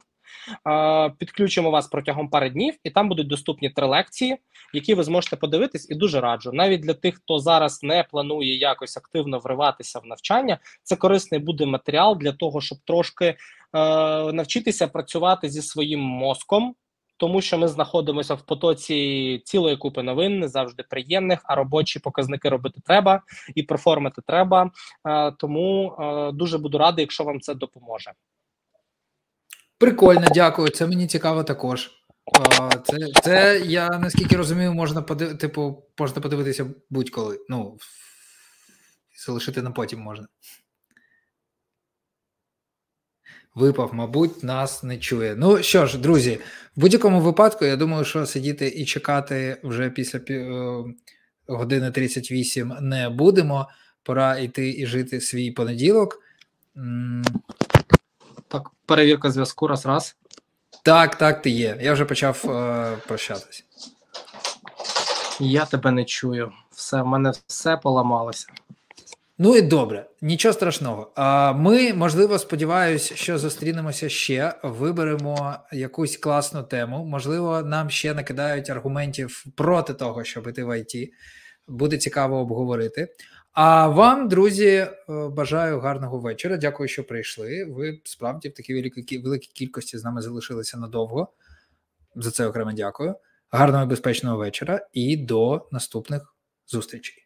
Підключимо вас протягом пари днів, і там будуть доступні три лекції, які ви зможете подивитись, і дуже раджу. Навіть для тих, хто зараз не планує якось активно вриватися в навчання, це корисний буде матеріал для того, щоб трошки е, навчитися працювати зі своїм мозком. Тому що ми знаходимося в потоці цілої купи новин, не завжди приємних, а робочі показники робити треба і перформити треба. Е, тому е, дуже буду радий, якщо вам це допоможе. Прикольно, дякую. Це мені цікаво також. Це це я наскільки розумію, можна подив... типу, можна подивитися будь-коли. Ну, залишити на потім можна. Випав, мабуть, нас не чує. Ну що ж, друзі, в будь-якому випадку, я думаю, що сидіти і чекати вже після е, години 38 не будемо. Пора йти і жити свій понеділок. Перевірка зв'язку. Раз, раз. Так, так, ти є. Я вже почав е, прощатись. Я тебе не чую. Все, в мене все поламалося. Ну і добре, нічого страшного. А ми, можливо, сподіваюся, що зустрінемося ще. Виберемо якусь класну тему. Можливо, нам ще накидають аргументів проти того, щоб іти в ІТ. Буде цікаво обговорити. А вам, друзі, е, бажаю гарного вечора. Дякую, що прийшли. Ви справді в такій великій великій кількості з нами залишилися надовго. За це окремо дякую. Гарного і безпечного вечора і до наступних зустрічей.